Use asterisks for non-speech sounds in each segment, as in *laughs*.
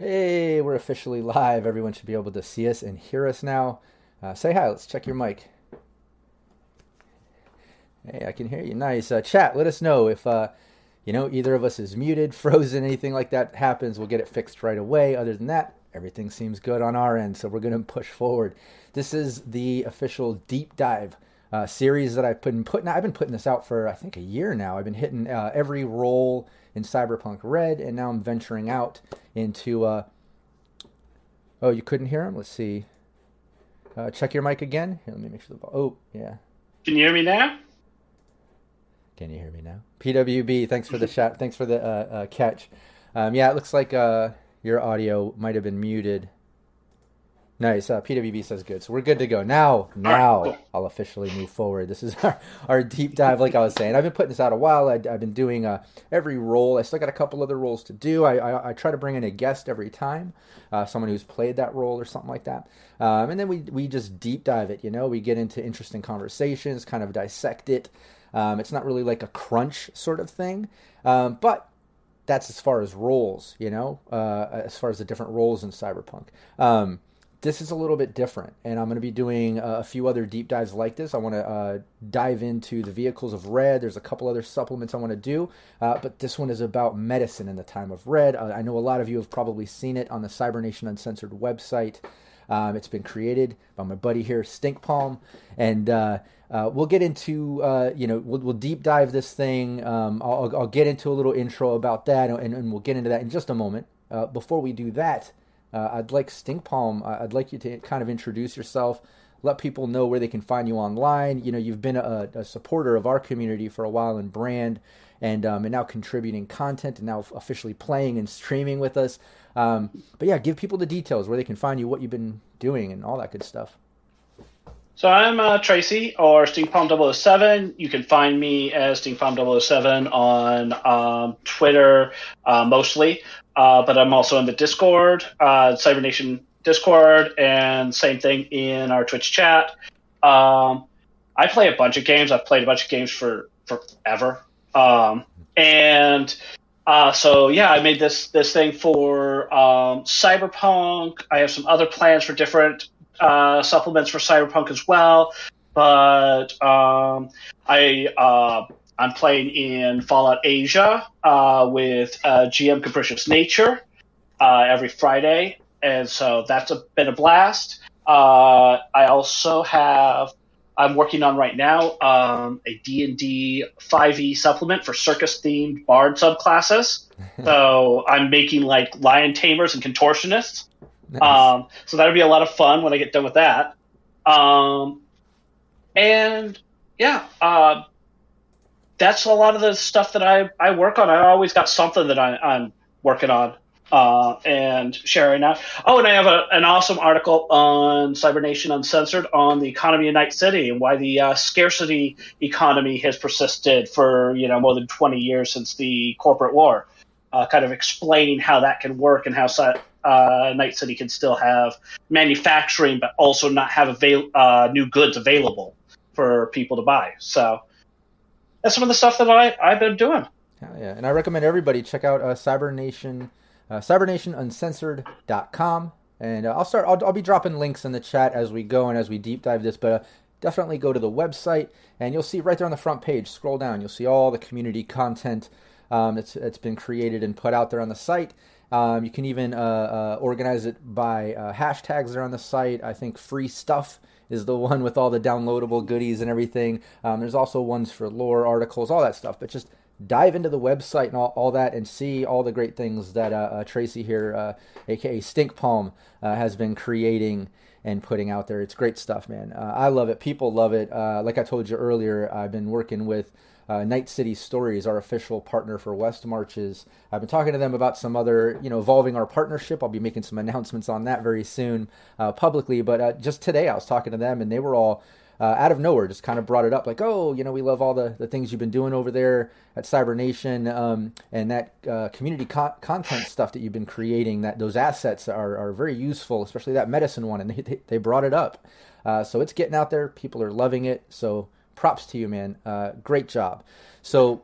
Hey, we're officially live. Everyone should be able to see us and hear us now. Uh, say hi. Let's check your mic. Hey, I can hear you. Nice. Uh, chat, let us know if, uh, you know, either of us is muted, *laughs* frozen, anything like that happens. We'll get it fixed right away. Other than that, everything seems good on our end. So we're going to push forward. This is the official deep dive uh, series that I've been putting. I've been putting this out for I think a year now. I've been hitting uh, every role in Cyberpunk Red, and now I'm venturing out into. Uh... Oh, you couldn't hear him. Let's see. Uh, check your mic again. Here, let me make sure the. Oh, yeah. Can you hear me now? Can you hear me now? PWB, thanks for the chat. Thanks for the uh, uh, catch. Um, yeah, it looks like uh, your audio might have been muted. Nice. Uh, PWB says good. So we're good to go. Now, now cool. I'll officially move forward. This is *laughs* our, our deep dive, like I was saying. I've been putting this out a while. I, I've been doing uh, every role. I still got a couple other roles to do. I, I, I try to bring in a guest every time, uh, someone who's played that role or something like that. Um, and then we, we just deep dive it. You know, we get into interesting conversations, kind of dissect it. Um, it's not really like a crunch sort of thing, um, but that's as far as roles, you know, uh, as far as the different roles in Cyberpunk. Um, this is a little bit different, and I'm going to be doing a few other deep dives like this. I want to uh, dive into the vehicles of Red. There's a couple other supplements I want to do, uh, but this one is about medicine in the time of Red. Uh, I know a lot of you have probably seen it on the Cybernation Uncensored website. Um, it's been created by my buddy here, Stink Palm, and uh, uh, we'll get into uh, you know we'll, we'll, deep dive this thing. Um, I'll, I'll, get into a little intro about that, and, and, we'll get into that in just a moment. Before we do that, uh, I'd like Stink Palm. I'd like you to kind of introduce yourself. Let people know where they can find you online. You know, you've been a, a supporter of our community for a while in brand, and um, and now contributing content, and now officially playing and streaming with us. Um, but yeah, give people the details where they can find you, what you've been doing, and all that good stuff. So I'm uh, Tracy or StinkPalm007. You can find me as StinkPalm007 on um, Twitter uh, mostly, uh, but I'm also in the Discord, uh, Cybernation Discord, and same thing in our Twitch chat. Um, I play a bunch of games. I've played a bunch of games for forever, um, and uh, so yeah, I made this this thing for um, Cyberpunk. I have some other plans for different uh, supplements for Cyberpunk as well. But um, I uh, I'm playing in Fallout Asia uh, with uh, GM Capricious Nature uh, every Friday, and so that's a, been a blast. Uh, I also have I'm working on right now um, a D&D 5e supplement for circus themed bard subclasses. *laughs* so I'm making like lion tamers and contortionists. Nice. Um, so that'll be a lot of fun when I get done with that. Um, and yeah, uh, that's a lot of the stuff that I, I work on. I always got something that I, I'm working on uh, and sharing out. Oh, and I have a, an awesome article on Cybernation Uncensored on the economy of Night City and why the uh, scarcity economy has persisted for you know more than 20 years since the corporate war. Uh, kind of explaining how that can work and how uh, Night City can still have manufacturing, but also not have avail- uh, new goods available for people to buy. So that's some of the stuff that I, I've been doing. Hell yeah. And I recommend everybody check out uh, Cybernation, uh, cybernationuncensored.com. And uh, I'll start, I'll, I'll be dropping links in the chat as we go and as we deep dive this, but uh, definitely go to the website and you'll see right there on the front page, scroll down, you'll see all the community content um, that's, that's been created and put out there on the site. Um, you can even uh, uh, organize it by uh, hashtags that are on the site. I think free stuff is the *laughs* one with all the downloadable goodies and everything. Um, there's also ones for lore articles, all that stuff. But just dive into the website and all, all that and see all the great things that uh, uh, Tracy here, aka uh, Stink Palm, has been creating and putting out there. It's great stuff, man. I love it. People love it. like I told you earlier, I've been working with uh, Night City Stories, our official partner for West Marches. I've been talking to them about some other, you know, evolving our partnership. I'll be making some announcements on that very soon uh, publicly. But uh, just today, I was talking to them, and they were all uh, out of nowhere just kind of brought it up, like, oh, you know, we love all the, the things you've been doing over there at Cybernation, um, and that uh, community co- content stuff that you've been creating. That those assets are, are very useful, especially that medicine one, and they they brought it up. Uh, so it's getting out there. People are loving it. So props to you, man. Uh, great job. So,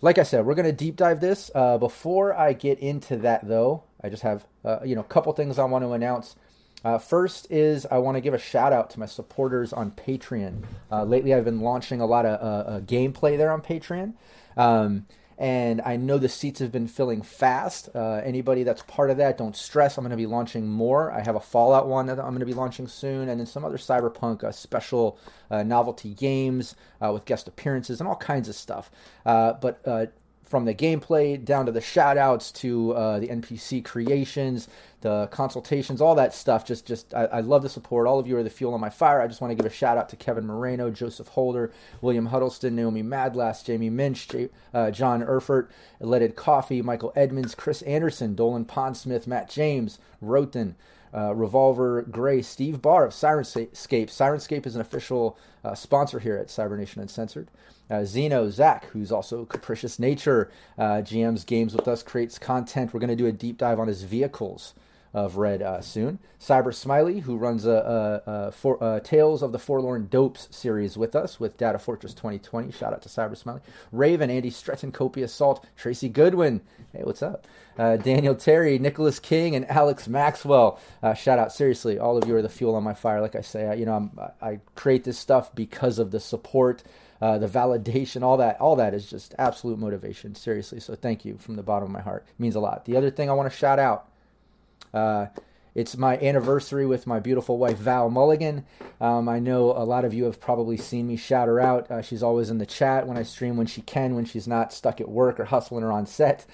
like I said, we're going to deep dive this. Uh, before I get into that, though, I just have uh, you know a couple things I want to announce. Uh, first is I want to give a shout out to my supporters on Patreon. Uh, lately, I've been launching a lot of uh, gameplay there on Patreon. Um, and I know the seats have been filling fast. Uh, anybody that's part of that, don't stress. I'm going to be launching more. I have a Fallout one that I'm going to be launching soon, and then some other Cyberpunk uh, special uh, novelty games uh, with guest appearances and all kinds of stuff. Uh, but uh, from the gameplay down to the shoutouts to uh, the NPC creations, the consultations, all that stuff. Just, just I, I, love the support. All of you are the fuel on my fire. I just want to give a shout out to Kevin Moreno, Joseph Holder, William Huddleston, Naomi Madlass, Jamie Minch, J, uh, John Erfurt, Leaded Coffee, Michael Edmonds, Chris Anderson, Dolan Pondsmith, Matt James, Roten. Uh, Revolver Gray, Steve Barr of Syrinscape. Syrinscape is an official uh, sponsor here at Cybernation Uncensored. Uh, Zeno, Zach, who's also Capricious Nature, uh, GM's games with us, creates content. We're going to do a deep dive on his vehicles of Red uh, soon. Cyber Smiley, who runs a, a, a for, uh, Tales of the Forlorn Dopes series with us with Data Fortress 2020. Shout out to Cyber Smiley. Raven, Andy Stretton, Copious Salt, Tracy Goodwin. Hey, what's up? Uh, Daniel Terry, Nicholas King, and Alex Maxwell. Uh, shout out, seriously, all of you are the fuel on my fire. Like I say, I, you know, I'm, I create this stuff because of the support uh, the validation, all that, all that is just absolute motivation. Seriously, so thank you from the bottom of my heart. It means a lot. The other thing I want to shout out. Uh, it's my anniversary with my beautiful wife Val Mulligan. Um, I know a lot of you have probably seen me shout her out. Uh, she's always in the chat when I stream when she can, when she's not stuck at work or hustling or on set.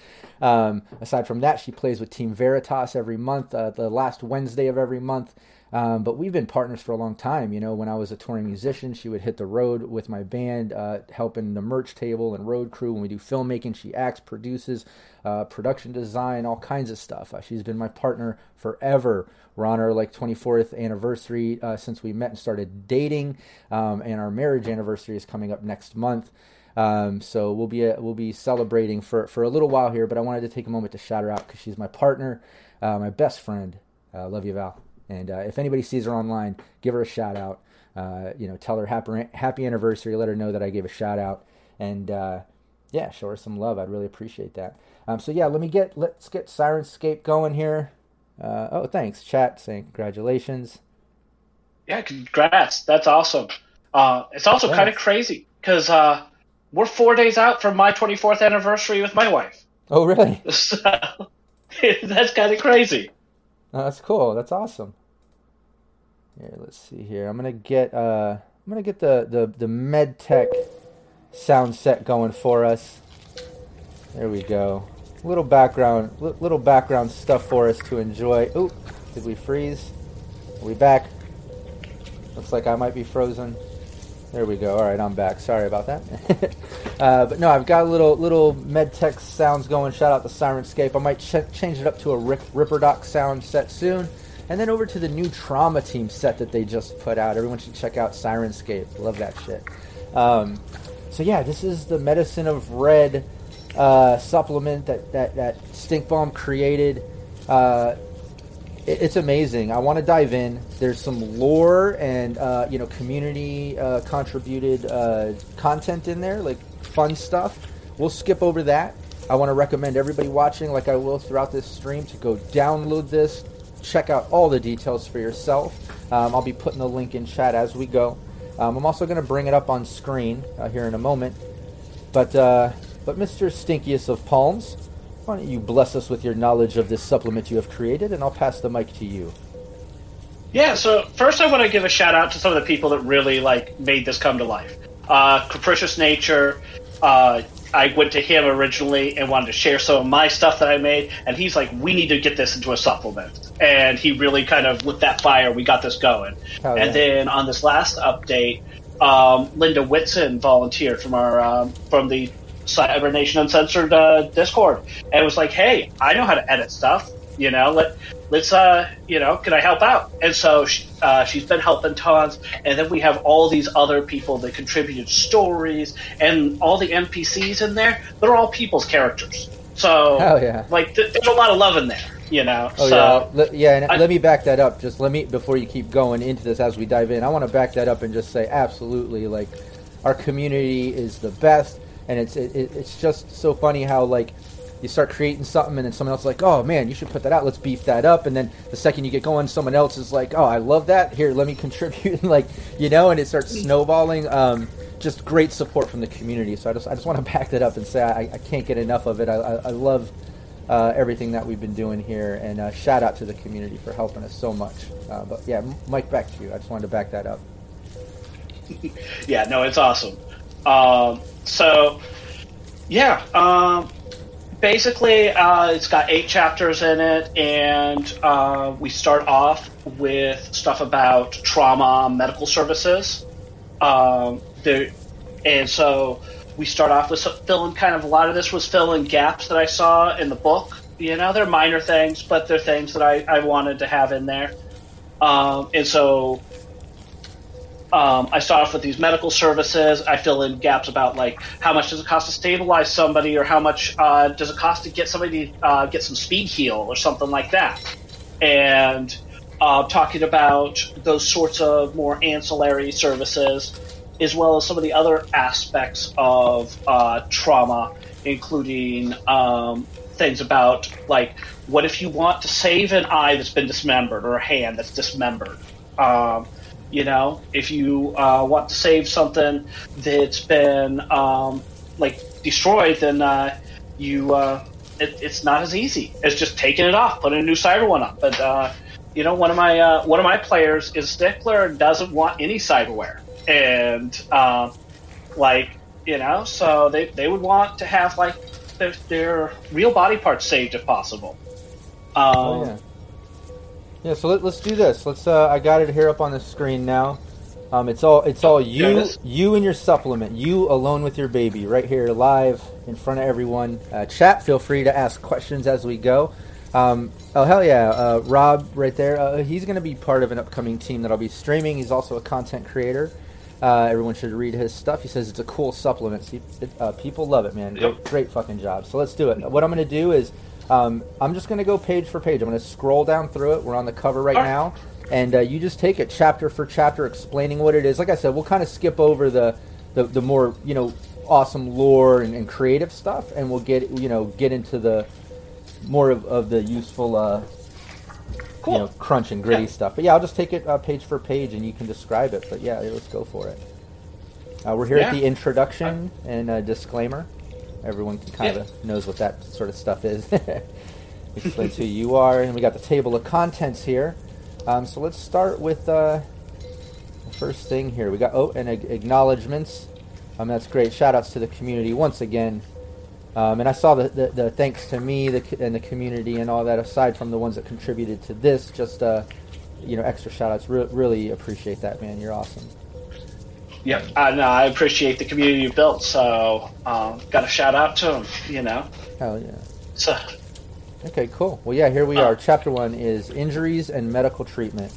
Um, aside from that, she plays with Team Veritas every month, uh, the last Wednesday of every month. Um, but we've been partners for a long time. You know, when I was a touring musician, she would hit the road with my band, uh, helping the merch table and road crew. When we do filmmaking, she acts, produces, uh, production design, all kinds of stuff. Uh, she's been my partner forever. We're on our like 24th anniversary uh, since we met and started dating, um, and our marriage anniversary is coming up next month. Um, so we'll be uh, we'll be celebrating for for a little while here. But I wanted to take a moment to shout her out because she's my partner, uh, my best friend. love you, Val. And uh, if anybody sees her online, give her a shout out. Uh, you know, tell her happy happy anniversary. Let her know that I gave a shout out, and uh, yeah, show her some love. I'd really appreciate that. Um, so yeah, let me get let's get Syrinscape going here. Uh, oh, thanks, chat saying congratulations. Yeah, congrats. That's awesome. Uh, it's also kind of crazy because uh, we're four days out from my 24th anniversary with my wife. Oh, really? *laughs* So, *laughs* that's kind of crazy. Oh, that's cool. That's awesome. Here, let's see here. I'm gonna get uh, I'm gonna get the the the MedTech sound set going for us. There we go. Little background, little background stuff for us to enjoy. Oop, did we freeze? Are we back? Looks like I might be frozen. There we go. All right, I'm back. Sorry about that. *laughs* uh, but no, I've got a little little MedTech sounds going. Shout out to Syrinscape. I might ch- change it up to a Rip- Ripperdoc sound set soon. And then over to the new Trauma Team set that they just put out. Everyone should check out Syrinscape. Love that shit. Um, so yeah, this is the Medicine of Red uh, supplement that, that, that Stink Bomb created. Uh, it's amazing. I want to dive in. There's some lore and uh, you know community uh, contributed uh, content in there, like fun stuff. We'll skip over that. I want to recommend everybody watching, like I will throughout this stream, to go download this, check out all the details for yourself. Um, I'll be putting the link in chat as we go. Um, I'm also going to bring it up on screen uh, here in a moment. But, uh, but Mr. Stinkiest of Palms, why don't you bless us with your knowledge of this supplement you have created, and I'll pass the mic to you. Yeah, so first I want to give a shout out to some of the people that really like made this come to life. Uh, Capricious Nature, uh, I went to him originally and wanted to share some of my stuff that I made, and he's like, "We need to get this into a supplement," and he really kind of lit that fire. We got this going, Oh, and yeah. then on this last update, um, Linda Whitson volunteered from our um, from the Cyber Nation Uncensored uh, Discord, and it was like, "Hey, I know how to edit stuff. You know, let let's uh, you know, can I help out?" And so she, uh, she's been helping tons, and then we have all these other people that contributed stories and all the NPCs in there. They're all people's characters. So, Hell yeah. like, th- there's a lot of love in there. You know, Oh so yeah, Le- yeah. And I- let me back that up. Just let me before you keep going into this as we dive in. I want to back that up and just say absolutely. Like our community is the best, and it's it, it- it's just so funny how like you start creating something and then someone else is like, oh man, you should put that out. Let's beef that up. And then the second you get going, someone else is like, oh, I love that. Here, let me *laughs* contribute. and like you know, and it starts snowballing. Um, just great support from the community. So I just I just want to *laughs* back that up and say I, I can't get enough of it. I, I, I love uh, everything that we've been doing here, and uh, shout out to the community for helping us so much. Uh, but yeah, Mike, back to you. I just wanted to back that up. *laughs* yeah, no, it's awesome. Um, so, yeah, um, basically, uh, it's got eight chapters in it, and uh, we start off with stuff about trauma medical services. Um, there, and so we start off with filling kind of a lot of this was filling gaps that I saw in the book. You know, they're minor things, but they're things that I, I wanted to have in there. Um, and so um, I start off with these medical services. I fill in gaps about like how much does it cost to stabilize somebody, or how much uh, does it cost to get somebody to uh, get some speed heal, or something like that. And uh, talking about those sorts of more ancillary services, as well as some of the other aspects of uh, trauma, including um, things about like what if you want to save an eye that's been dismembered or a hand that's dismembered. Um, you know, if you uh, want to save something that's been um, like destroyed, then uh, you uh, it, it's not as easy as just taking it off, putting a new cyber one up. But uh, you know, one of my uh, one of my players is stickler and doesn't want any cyberware, and um, like you know, so they they would want to have like their, their real body parts saved if possible. Um, Oh yeah. Yeah, so let, let's do this. Let's. Uh, I got it here up on the screen now. Um, it's all. It's all you. You and your supplement. You alone with your baby, right here, live in front of everyone. Uh, chat. Feel free to ask questions as we go. Um, oh hell yeah, uh, Rob right there. Uh, he's going to be part of an upcoming team that I'll be streaming. He's also a content creator. Uh, everyone should read his stuff. He says it's a cool supplement. See, it, uh, people love it, man. Great, great fucking job. So let's do it. What I'm going to do is um, I'm just going to go page for page. I'm going to scroll down through it. We're on the cover right now, and uh, you just take it chapter for chapter, explaining what it is. Like I said, we'll kind of skip over the, the the more you know awesome lore and, and creative stuff, and we'll get you know get into the more of, of the useful. Uh, Cool. You know, crunch and gritty Yeah. stuff. But yeah, I'll just take it uh, page for page, and you can describe it. But yeah, let's go for it. Uh, we're here at the introduction and uh, disclaimer. Everyone kind Yeah. of knows what that sort of stuff is. *laughs* Explains who you are, and we got the table of contents here. Um, so let's start with uh, the first thing here. We got oh, and ag- acknowledgments. Um, that's great. Shout outs to the community once again. Um, and I saw the, the, the thanks to me the, and the community and all that. Aside from the ones that contributed to this, just uh, you know, extra shout outs. Re- really appreciate that, man. You're awesome. Yep. Uh, no, I appreciate the community you built, so um, got a shout out to them. You know, Hell yeah. so Okay, cool. Well, yeah, here we Uh, are. Chapter one is injuries and medical treatment.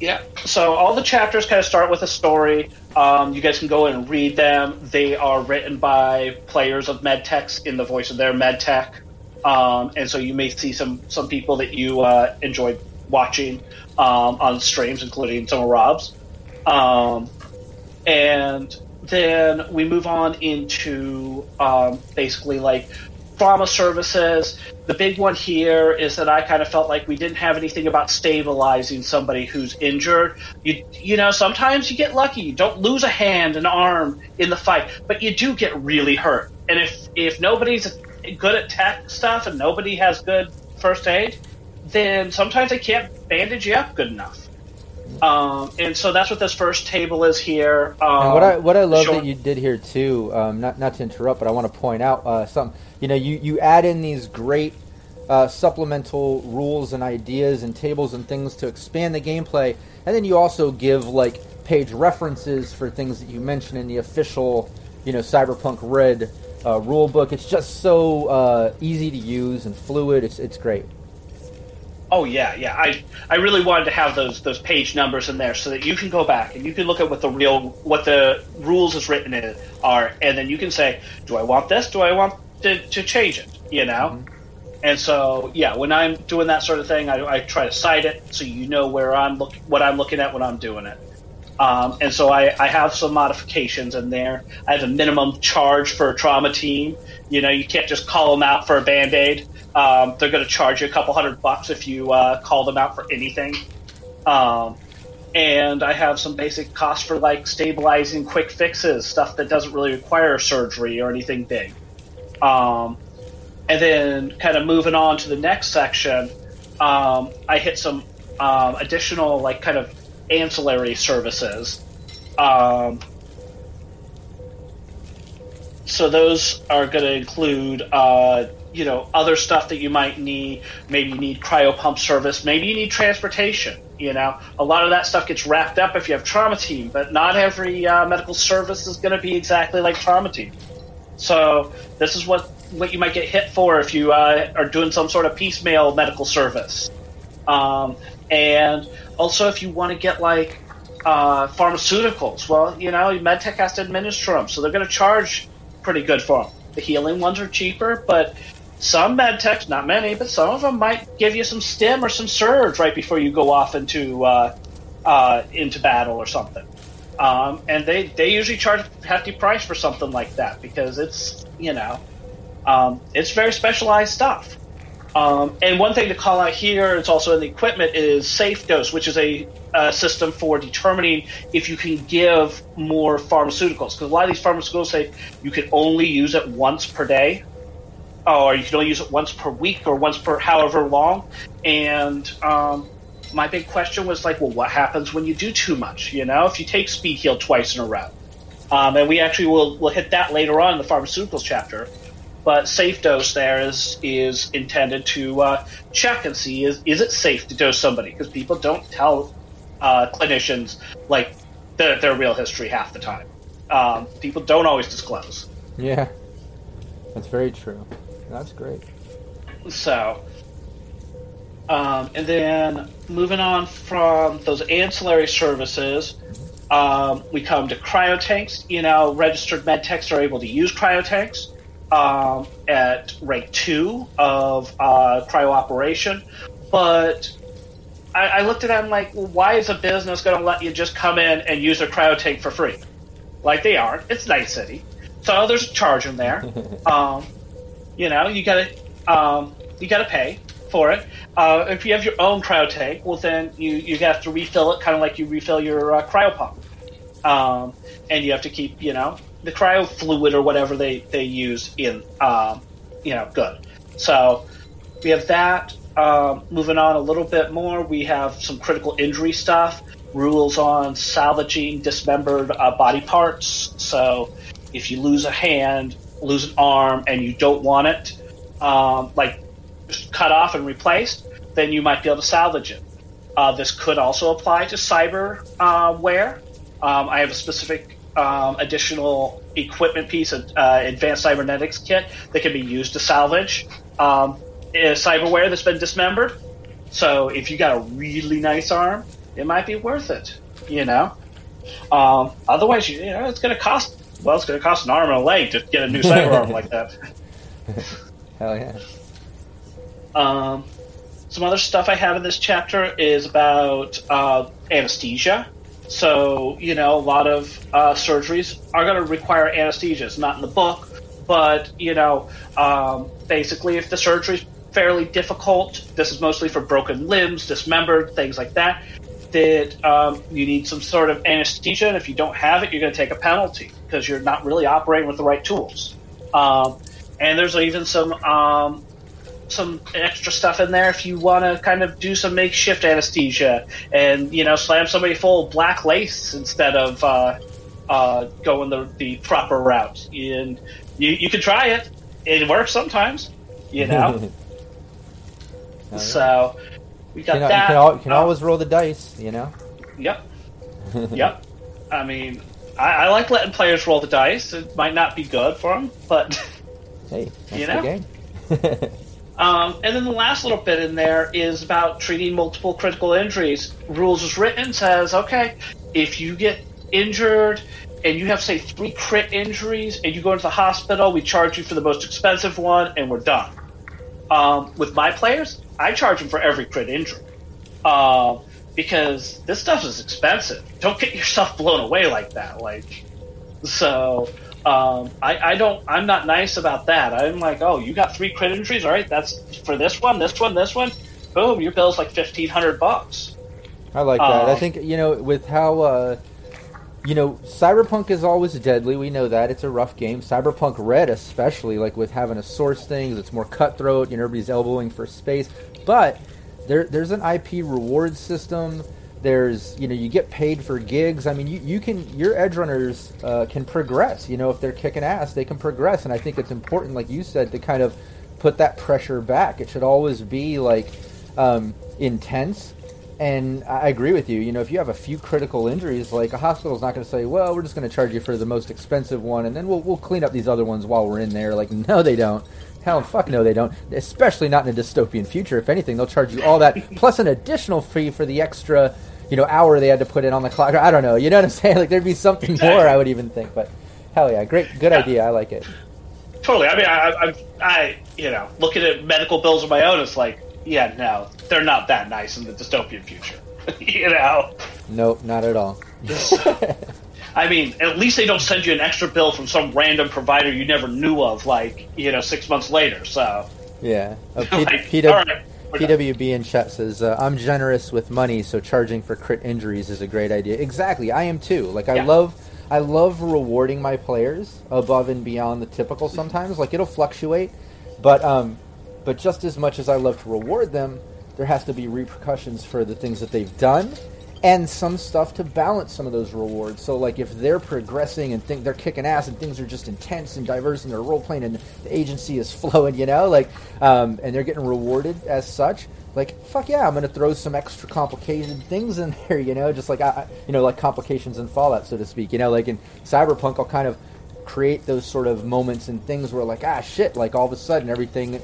yeah. So all the chapters kind of start with a story. Um, you guys can go and read them. They are written by players of medtechs in the voice of their medtech, um, and so you may see some some people that you uh, enjoyed watching um, on streams, including some of Rob's. And then we move on into um, basically like trauma services. The big one here is that I kind of felt like we didn't have anything about stabilizing somebody who's injured. You you know, sometimes you get lucky. You don't lose a hand, an arm in the fight, but you do get really hurt. And if if nobody's good at tech stuff and nobody has good first aid, then sometimes they can't bandage you up good enough. Um, and so that's what this first table is here. Um, what I what I love showing- that you did here too, um, not not to interrupt, but I want to point out uh, something. You know, you you add in these great uh, supplemental rules and ideas and tables and things to expand the gameplay, and then you also give like page references for things that you mention in the official, you know, Cyberpunk Red uh, rule book. It's just so uh, easy to use and fluid. It's it's great. Oh yeah, yeah. I I really wanted to have those those page numbers in there so that you can go back and you can look at what the real what the rules is written in are, and then you can say, do I want this? Do I want to, to change it? You know. And so yeah, when I'm doing that sort of thing, I, I try to cite it so you know where I'm look what I'm looking at when I'm doing it. Um, and so I, I have some modifications in there. I have a minimum charge for a trauma team. You know, you can't just call them out for a band aid. Um, they're going to charge you a couple hundred bucks if you uh, call them out for anything. Um, and I have some basic costs for like stabilizing quick fixes, stuff that doesn't really require surgery or anything big. Um, and then, kind of moving on to the next section, um, I hit some um, additional, like, kind of ancillary services. Um, so those are going to include, uh, you know, other stuff that you might need. Maybe you need cryo pump service. Maybe you need transportation. You know, a lot of that stuff gets wrapped up if you have trauma team, but not every uh, medical service is going to be exactly like trauma team. So this is what what you might get hit for if you uh, are doing some sort of piecemeal medical service. Um, and also, if you want to get like uh, pharmaceuticals, well, you know, MedTech has to administer them, so they're going to charge pretty good for them. The healing ones are cheaper, but some med techs, not many, but some of them might give you some stim or some surge right before you go off into uh, uh, into battle or something. Um, and they, they usually charge a hefty price for something like that because it's you know um, it's very specialized stuff. Um, and one thing to call out here, it's also in the equipment, is Safe Dose, which is a, uh system for determining if you can give more pharmaceuticals. Because a lot of these pharmaceuticals say you can only use it once per day, or you can only use it once per week, or once per however long. And um, my big question was like, well, what happens when you do too much? You know, if you take Speed Heal twice in a row, um, and we actually will will hit that later on in the pharmaceuticals chapter. But safe dose there is is intended to uh, check and see is is it safe to dose somebody because people don't tell uh, clinicians like their, their real history half the time. Um, people don't always disclose. Yeah, that's very true. That's great. So, um, and then moving on from those ancillary services, um, we come to cryotanks. You know, registered med techs are able to use cryotanks um, at rate two of uh, cryo operation, but I, I looked at them like, well, why is a business going to let you just come in and use a cryotank for free? Like they aren't. It's Night City, so there's a charge in there. *laughs* um, you know, you gotta um, you gotta pay for it. Uh, if you have your own cryo tank, well then you you have to refill it, kind of like you refill your uh, cryo pump, um, and you have to keep you know the cryo fluid or whatever they they use in um, you know good. So we have that. Um, moving on a little bit more, we have some critical injury stuff. Rules on salvaging dismembered uh, body parts. So if you lose a hand, lose an arm, and you don't want it, um, like cut off and replaced, then you might be able to salvage it. Uh, this could also apply to cyberware. uh. Um, I have a specific um, additional equipment piece, an uh, advanced cybernetics kit that can be used to salvage um, cyberware that's been dismembered. So if you got a really nice arm, it might be worth it. You know. Um, otherwise, you, you know, it's going to cost. Well, it's going to cost an arm and a leg to get a new cyber arm like that. *laughs* Hell yeah. Um, some other stuff I have in this chapter is about uh, anesthesia. So, you know, a lot of uh, surgeries are going to require anesthesia. It's not in the book, but you know, um, basically, if the surgery's fairly difficult, this is mostly for broken limbs, dismembered, things like that. That um, you need some sort of anesthesia, and if you don't have it, you're going to take a penalty because you're not really operating with the right tools. Um, and there's even some um, some extra stuff in there if you want to kind of do some makeshift anesthesia and you know slam somebody full of black lace instead of uh, uh, going the, the proper route. And you, you can try it; it works sometimes, you know. *laughs* Oh, yeah. We got You, know, you that. can, al- you can always roll the dice, you know. Yep. *laughs* yep. I mean, I, I like letting players roll the dice. It might not be good for them, but *laughs* Hey, that's You the know? game. *laughs* Um, and then the last little bit in there is about treating multiple critical injuries. Rules is written says, okay, if you get injured and you have, say, three crit injuries and you go into the hospital, we charge you for the most expensive one and we're done. Um, with my players, I charge them for every crit injury. Um, because this stuff is expensive. Don't get yourself *laughs* blown away like that. Like, so um, I, I don't. I'm not nice about that. I'm like, oh, you got three crit injuries. All right, that's for this one, this one, this one. Boom, your bill's like fifteen hundred bucks. I like that. I Um, think you know with how uh, you know Cyberpunk is always deadly. We know that it's a rough game. Cyberpunk Red, especially, like with having to source things, it's more cutthroat. You know, everybody's elbowing for space. But there, there's an IP reward system. There's you know you get paid for gigs. I mean, you, you can your edge runners uh, can progress. You know, if they're kicking ass, they can progress. And I think it's important, like you said, to kind of put that pressure back. It should always be like um, intense and I agree with you. You know, if you have a few critical injuries, like a hospital's not going to say, "Well, we're just going to charge you for the most expensive one, and then we'll we'll clean up these other ones while we're in there." Like, no, they don't. Hell, fuck no, they don't. Especially not in a dystopian future. If anything, they'll charge you all that *laughs* plus an additional fee for the extra, you know, hour they had to put in on the clock. I don't know. You know what I'm saying? *laughs* Like, there'd be something more. I would even think, but hell yeah, great, good idea. I like it. Totally. I mean, I, I, I, you know, looking at medical bills of my own, it's like, yeah, no, they're not that nice in the dystopian future. *laughs* you know. Nope, not at all. *laughs* I mean, at least they don't send you an extra bill from some random provider you never knew of, like you know, six months later. So, Yeah. Uh, *laughs* P- like, right. PWB in chat says, uh, "I'm generous with money, so charging for crit injuries is a great idea." Exactly, I am too. Like I Yeah. love, I love rewarding my players above and beyond the typical. Sometimes, like it'll fluctuate, but um, but just as much as I love to reward them, there has to be repercussions for the things that they've done. And some stuff to balance some of those rewards. So, like, if they're progressing and think they're kicking ass and things are just intense and diverse and they're role playing and the agency is *laughs* flowing, you know, like, um, and they're getting rewarded as such, like, fuck yeah, I'm going to throw some extra complicated things in *laughs* there, you know, just like, I, you know, like complications in Fallout, so to speak, you know, like in Cyberpunk, I'll kind of create those sort of moments and things where, like, ah, shit, like all of a sudden everything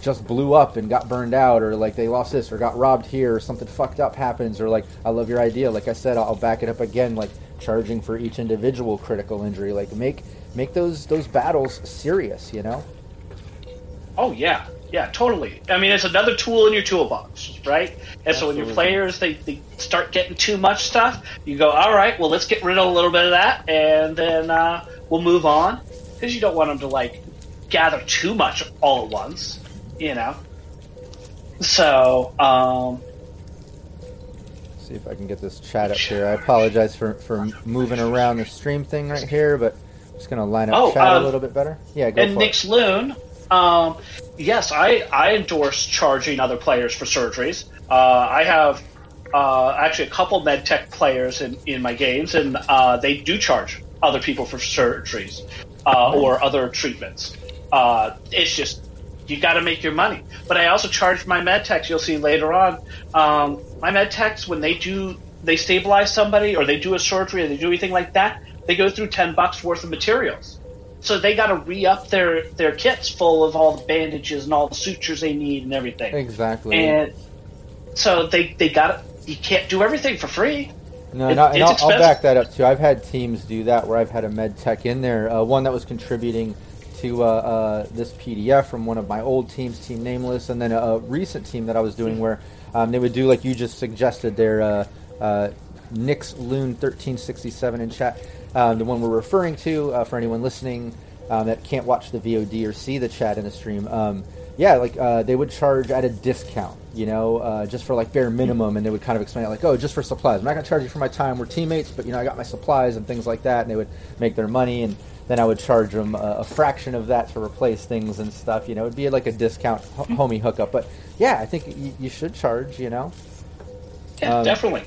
just blew up and got burned out, or like they lost this, or got robbed here, or something fucked up happens, or like I love your idea. Like I said, I'll back it up again, like charging for each individual critical injury. Like make make those those battles serious, you know? Oh yeah, yeah, totally. I mean, it's another tool in your toolbox, right? And so when your players they, they start getting too much stuff, you go, all right, well, let's get rid of a little bit of that, and then uh, we'll move on because you don't want them to like gather too much all at once, you know. So, um, See if I can get this chat up here. I apologize for for moving around the stream thing right here, but I'm just gonna line up Oh, chat a um, little bit better. Yeah, go and for Nix Loon, um, yes, I, I endorse charging other players for surgeries. Uh, I have uh, actually a couple medtech players in, in my games, and uh, they do charge other people for surgeries uh, or other treatments. Uh, it's just you got to make your money. But I also charge my medtechs. You'll see later on. Um, my medtechs when they do they stabilize somebody or they do a surgery or they do anything like that, they go through ten bucks worth of materials. So they got to re up their their kits full of all the bandages and all the sutures they need and everything. Exactly. And so they they got you can't do everything for free. No, It- no, and I'll, I'll back that up too. I've had teams do that where I've had a med tech in there. Uh, one that was contributing to uh, uh, this PDF from one of my old teams, Team Nameless, and then a, a recent team that I was doing where um, they would do like you just suggested. Their uh, uh, Nix Loon thirteen sixty seven in chat, um, the one we're referring to uh, for anyone listening. um, that can't watch the VOD or see the chat in the stream, um, yeah, like uh, they would charge at a discount, you know, uh, just for like bare minimum, and they would kind of explain it like, oh, just for supplies. I'm not going to charge you for my time. We're teammates, but you know, I got my supplies and things like that, and they would make their money, and then I would charge them a, a fraction of that to replace things and stuff. You know, it'd be like a discount ho- homie hookup. But yeah, I think y- you should charge. You know, Yeah, Um, definitely.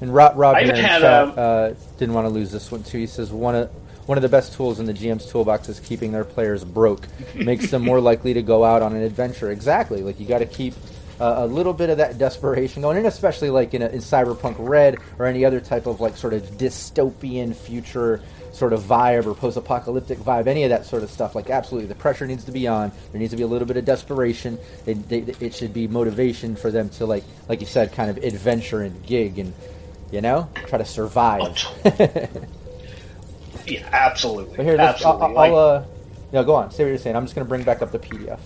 and Rob, Rob I in had, chat, um, uh, didn't want to lose this one too. He says one of one of the best tools in the GM's toolbox is keeping their players broke. *laughs* Makes them more likely to go out on an adventure. Exactly. Like you got to keep uh, a little bit of that desperation going, and especially like in, a, in Cyberpunk Red or any other type of like sort of dystopian future sort of vibe or post-apocalyptic vibe, any of that sort of stuff. Like absolutely, the pressure needs to be on. There needs to be a little bit of desperation. It, they, it should be motivation for them to like, like you said, kind of adventure and gig and you know try to survive. *laughs* Yeah, absolutely. But here, let's, I'll, absolutely. I'll, Like, uh, no, go on. Say what you're saying. I'm just going to bring back up the PDF.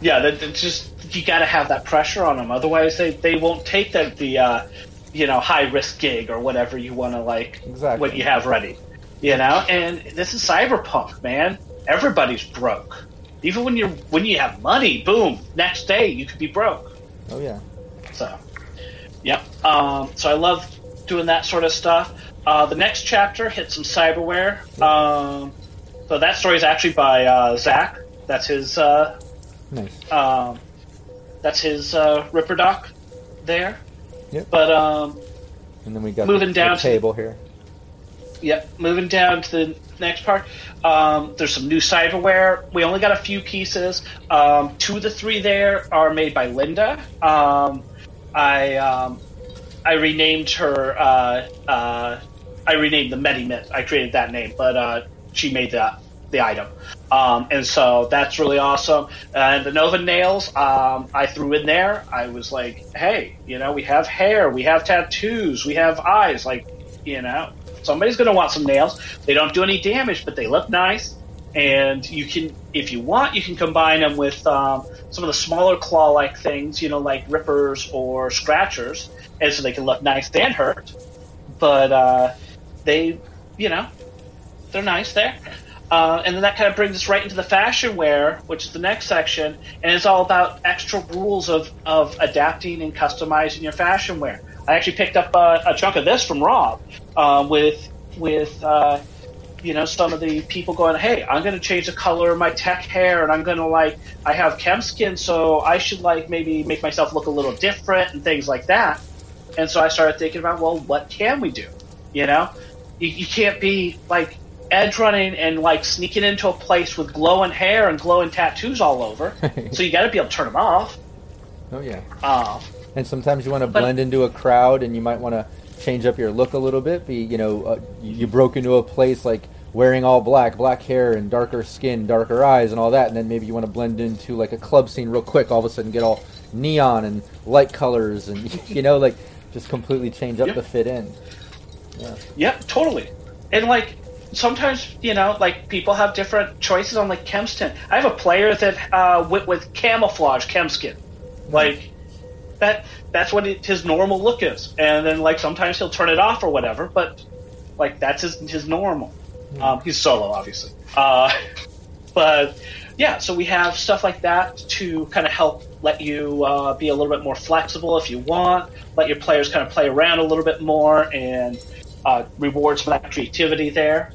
yeah, that, that just you got to have that pressure on them. Otherwise, they, they won't take the the uh, you know high risk gig or whatever you want to like Exactly. what you have ready. You know, and this is cyberpunk, man. Everybody's broke. Even when you're when you have money, boom, next day you could be broke. Oh yeah. So, yep. Um, so I love doing that sort of stuff. Uh, the next chapter hits some cyberware. Um, so that story is actually by uh, Zach. That's his. Uh, Nice. um, that's his uh, Ripper Doc there. Yep. But um, And then we got moving the, down the to- table here. Yep, moving down to the next part. Um, there's some new cyberware. We only got a few pieces. Um, two of the three there are made by Linda. Um, I um, I renamed her. Uh, uh, I renamed the Medimit. I created that name, but uh, she made the the item, um, and so that's really awesome. And the Nova nails, um, I threw in there. I was like, hey, you know, we have hair, we have tattoos, we have eyes. Like, you know, somebody's going to want some nails. They don't do any damage, but they look nice. And you can, if you want, you can combine them with um, some of the smaller claw-like things, you know, like rippers or scratchers, and so they can look nice and hurt. But uh, they, you know, they're nice there. Uh, and then that kind of brings us right into the fashion wear, which is the next section, and it's all about extra rules of, of adapting and customizing your fashion wear. I actually picked up a, a chunk of this from Rob uh, with with uh, you know some of the people going, "Hey, I'm going to change the color of my tech hair, and I'm going to like I have chem skin, so I should like maybe make myself look a little different and things like that." And so I started thinking about, well, what can we do? You know, you, you can't be like edge running and like sneaking into a place with glowing hair and glowing tattoos all over. *laughs* so you got to be able to turn them off. Oh yeah. Uh, And sometimes you want to blend into a crowd, and you might want to change up your look a little bit. Be you know, uh, you broke into a place like wearing all black, black hair and darker skin, darker eyes, and all that, and then maybe you want to blend into like a club scene real quick. All of a sudden, get all neon and light colors, and *laughs* you know, like just completely change up Yeah. the fit in. Yep, totally. And like sometimes, you know, like people have different choices on like chemskin. I have a player that uh, with, with camouflage chemskin, like that. That's what it, his normal look is. And then like sometimes he'll turn it off or whatever, but like that's his his normal. Um, he's solo, obviously. Uh, *laughs* but yeah, so we have stuff like that to kind of help let you uh, be a little bit more flexible if you want. Let your players kind of play around a little bit more and uh, reward some of that creativity there.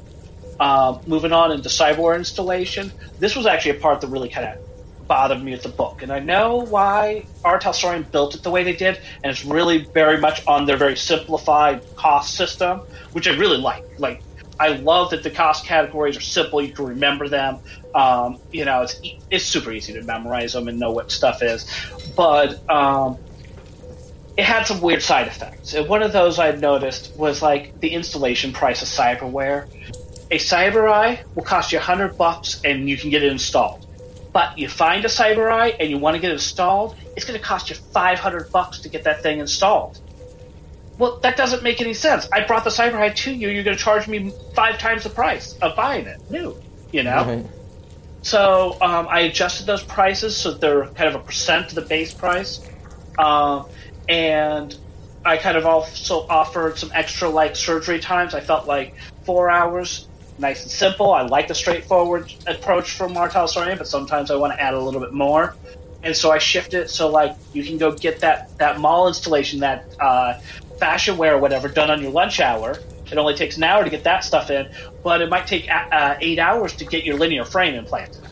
Um, moving on into cyborg installation, this was actually a part that really kind of bothered me with the book, and I know why R. Talsorian built it the way they did, and it's really very much on their very simplified cost system, which I really like. Like, I love that the cost categories are simple; you can remember them. Um, you know, it's it's super easy to memorize them and know what stuff is, but um, it had some weird side effects. And one of those I noticed was like the installation price of cyberware. A Cyber Eye will cost you hundred bucks and you can get it installed. But you find a Cyber Eye and you want to get it installed, it's going to cost you five hundred bucks to get that thing installed. Well, that doesn't make any sense. I brought the Cyber Eye to you. You're going to charge me five times the price of buying it new. You know. Right. So um, I adjusted those prices so they're kind of a percent to the base price, um, and I kind of also offered some extra like surgery times. I felt like four hours nice and simple. I like the straightforward approach from R. Talsorian, but sometimes I want to add a little bit more. And so I shift it so like you can go get that that mall installation, that uh, fashion wear or whatever, done on your lunch hour. It only takes an hour to get that stuff in, but it might take uh, eight hours to get your linear frame implanted.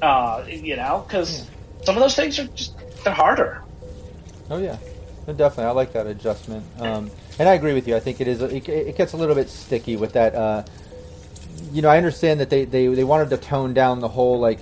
Uh, you know, because some of those things are just they're harder. Oh yeah, No, definitely. I like that adjustment, um, and I agree with you. I think it is. It, it gets a little bit sticky with that. Uh, you know, I understand that they, they they wanted to tone down the whole like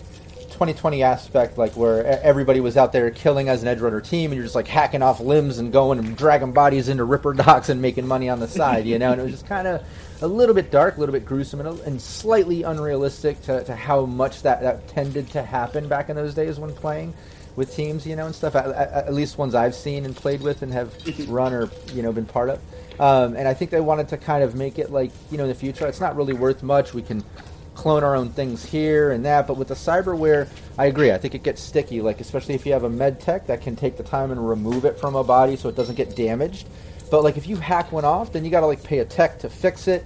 2020 aspect, like where everybody was out there killing as an edge runner team, and you're just like hacking off limbs and going and dragging bodies into ripperdocs and making money on the side, you know. And it was just kind of a little bit dark, a little bit gruesome, and, and slightly unrealistic to, to how much that, that tended to happen back in those days when playing with teams, you know, and stuff. At, at, at least ones I've seen and played with and have *laughs* run or you know been part of. Um, and I think they wanted to kind of make it like you know in the future, it's not really worth much. We can clone our own things here and that. But with the cyberware, I agree. I think it gets sticky, like especially if you have a med tech that can take the time and remove it from a body so it doesn't get damaged. But like if you hack one off, then you got to like pay a tech to fix it,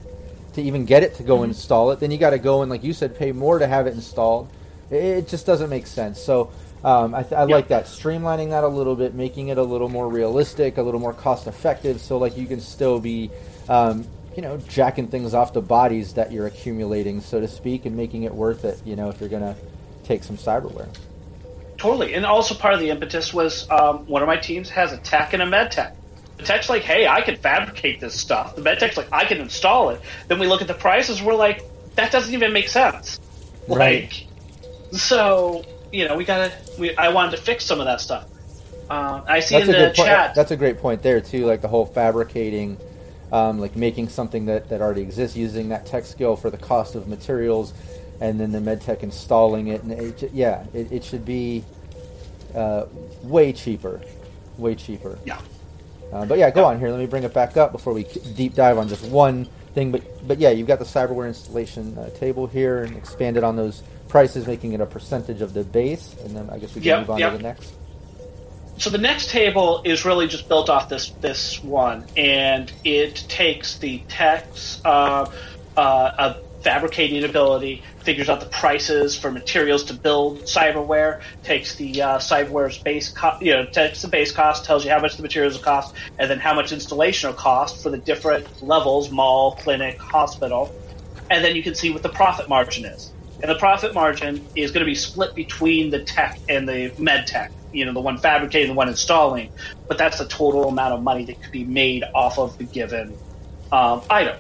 to even get it to go install it. Then you got to go and like you said, pay more to have it installed. It, it just doesn't make sense. So. Um, I, th- I like that streamlining that a little bit, making it a little more realistic, a little more cost effective, so like you can still be um, you know, jacking things off the bodies that you're accumulating, so to speak, and making it worth it. You know, if you're gonna take some cyberware. Totally, and also part of the impetus was um, one of my teams has a tech and a med tech. The tech's like, "Hey, I can fabricate this stuff." The med tech's like, "I can install it." Then we look at the prices, we're like, "That doesn't even make sense." Right. Like, so you know, we gotta. We, I wanted to fix some of that stuff. Uh, I see That's in a the good point. chat. That's a great point there too. Like the whole fabricating, um, like making something that, that already exists, using that tech skill for the cost of materials, and then the medtech installing it. And it, yeah, it, it should be uh, way cheaper, way cheaper. yeah. Uh, but yeah, go on here. Let me bring it back up before we deep dive on just one thing. But but yeah, you've got the cyberware installation uh, table here and expanded on those prices, making it a percentage of the base. And then I guess we can Yep, move on yep. to the next. so the next table is really just built off this this one, and it takes the text uh, uh, of fabricating ability, figures out the prices for materials to build cyberware, takes the uh, cyberware's base cost, you know, takes the base cost, tells you how much the materials will cost, and then how much installation will cost for the different levels, mall, clinic, hospital, and then you can see what the profit margin is. And the profit margin is going to be split between the tech and the med tech, you know, the one fabricating, the one installing. But that's the total amount of money that could be made off of the given um, item.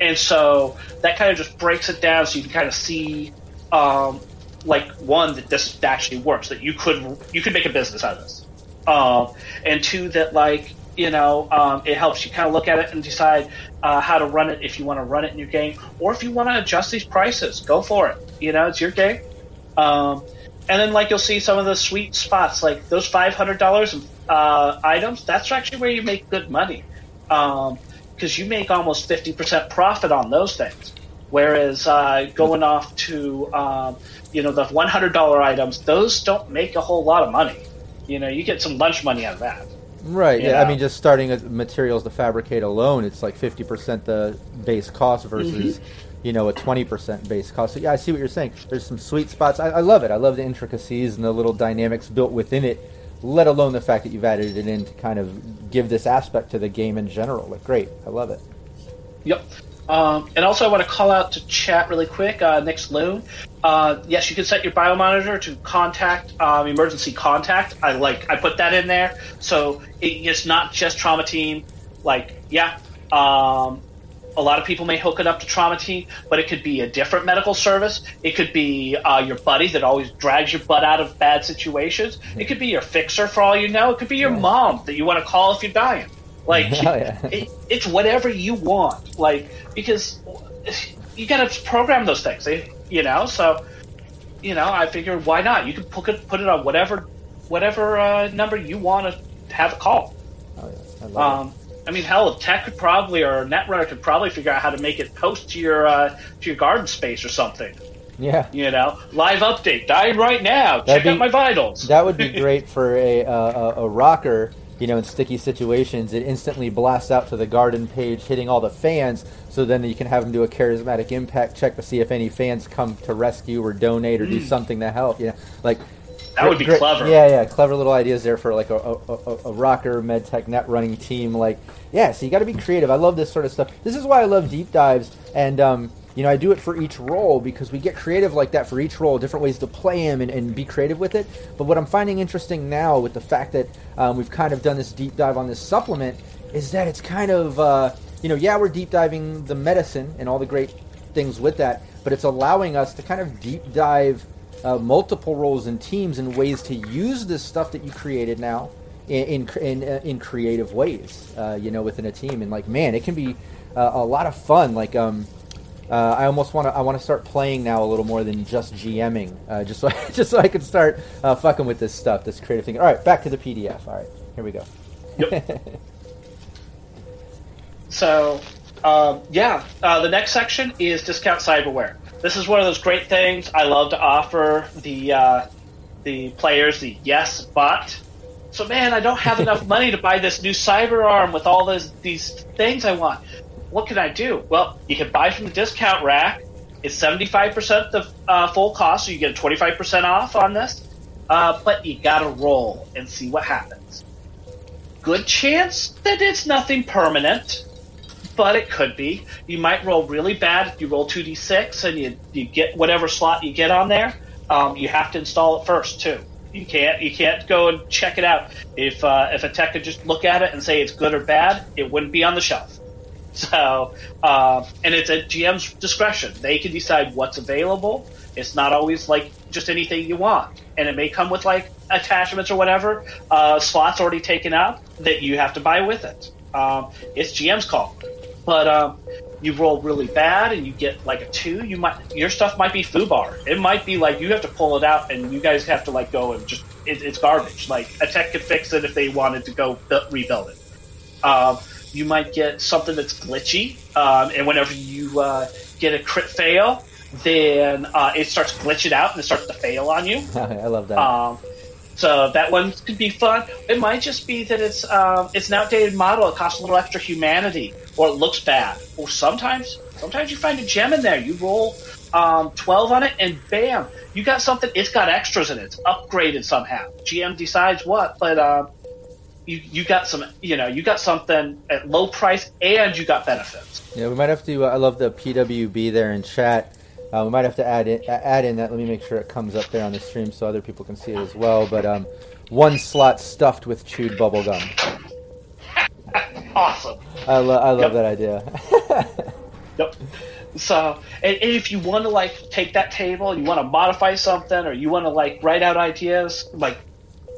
And so that kind of just breaks it down so you can kind of see, um, like, one, that this actually works, that you could you could make a business out of this. Um, and two, that, like, you know, um, it helps you kind of look at it and decide uh, how to run it if you want to run it in your game, or if you want to adjust these prices, go for it. You know, it's your game. Um, and then, like, you'll see some of the sweet spots, like those five hundred dollars uh, items. That's actually where you make good money, because you make almost fifty percent profit on those things. Whereas uh, going off to um, you know the one hundred dollar items, those don't make a whole lot of money. You know, you get some lunch money out of that. Right. Yeah. I mean, just starting with materials to fabricate alone, it's like fifty percent the base cost mm-hmm. versus, you know, a twenty percent base cost. So yeah, I see what you're saying. There's some sweet spots. I, I love it. I love the intricacies and the little dynamics built within it. Let alone the fact that you've added it in to kind of give this aspect to the game in general. Like, great. I love it. Yep. Um, and also, I want to call out to chat really quick. Uh, Nix Loon. Uh, yes, you can set your biomonitor to contact um, emergency contact. I like I put that in there, so it, it's not just trauma team. Like, yeah, um, a lot of people may hook it up to trauma team, but it could be a different medical service. It could be uh, your buddy that always drags your butt out of bad situations. It could be your fixer, for all you know. It could be your mom that you want to call if you're dying. Like, *laughs* yeah. it, it's whatever you want. Like, because you got to program those things, eh, you know. So, you know, I figured why not? You can put it put it on whatever whatever uh, number you want to have a call. Oh, yeah. I. Um, I mean, hell, if Tech could probably or Netrunner could probably figure out how to make it post to your uh, to your garden space or something. Yeah. You know, live update, dying right now. That'd Check out be- my vitals. That would be great for a, uh, a a rocker you know, in sticky situations, it instantly blasts out to the garden page, hitting all the fans. So then you can have them do a charismatic impact check to see if any fans come to rescue or donate or do something to help. You know, like That would be Great- clever. Yeah, yeah, clever little ideas there for like a, a, a, a rocker medtech net running team. Like, yeah, so you got to be creative. I love this sort of stuff. This is why I love deep dives, and um, you know, I do it for each role because we get creative like that for each role, different ways to play him and, and be creative with it. But what I'm finding interesting now with the fact that um, we've kind of done this deep dive on this supplement is that it's kind of uh, you know, yeah, we're deep diving the medicine and all the great things with that, but it's allowing us to kind of deep dive uh, multiple roles and teams and ways to use this stuff that you created now in in in, uh, creative ways. Uh, you know, within a team, and like, man, it can be uh, a lot of fun. Like, um, uh, I almost want to I want to start playing now a little more than just GMing, uh, just *laughs* so just so I can start uh, fucking with this stuff, this creative thing. All right, back to the PDF. All right, here we go. *laughs* So, um, yeah, uh, the next section is discount cyberware. This is one of those great things I love to offer the uh, the players. The yes, but so man, I don't have enough *laughs* money to buy this new cyber arm with all those these things I want. What can I do? Well, you can buy from the discount rack. It's seventy five percent the uh, full cost, so you get twenty five percent off on this. Uh, but you gotta roll and see what happens. Good chance that it's nothing permanent but it could be. You might roll really bad if you roll 2d6 and you, you get whatever slot you get on there. Um, you have to install it first too. You can't you can't go and check it out. If uh, if a tech could just look at it and say it's good or bad, it wouldn't be on the shelf. *laughs* So um, and it's at GM's discretion. They can decide what's available. It's not always like just anything you want, and it may come with like attachments or whatever uh, slots already taken up that you have to buy with it. Um, it's GM's call but um, you roll really bad and you get like a two, you might your stuff might be foobar. It might be like you have to pull it out and you guys have to like go and just it, it's garbage. Like a tech could fix it if they wanted to go bu- rebuild it. Um, you might get something that's glitchy, um, and whenever you uh, get a crit fail, then uh, it starts glitching out and it starts to fail on you. *laughs* I love that. Um, so that one could be fun. It might just be that it's um, it's an outdated model. It costs a little extra humanity, or it looks bad. Or sometimes, sometimes you find a gem in there. You roll um, twelve on it, and bam, you got something. It's got extras in it. It's upgraded somehow. GM decides what, but um, you you got some. You know, you got something at low price, and you got benefits. Yeah, we might have to. Uh, I love the PWB there in chat. Uh, we might have to add in, add in that. Let me make sure it comes up there on the stream so other people can see it as well. But um, one slot stuffed with chewed bubble gum. *laughs* Awesome. I, lo- I love Yep. that idea. *laughs* Yep. So, and, and if you want to like take that table you want to modify something, or you want to like write out ideas, like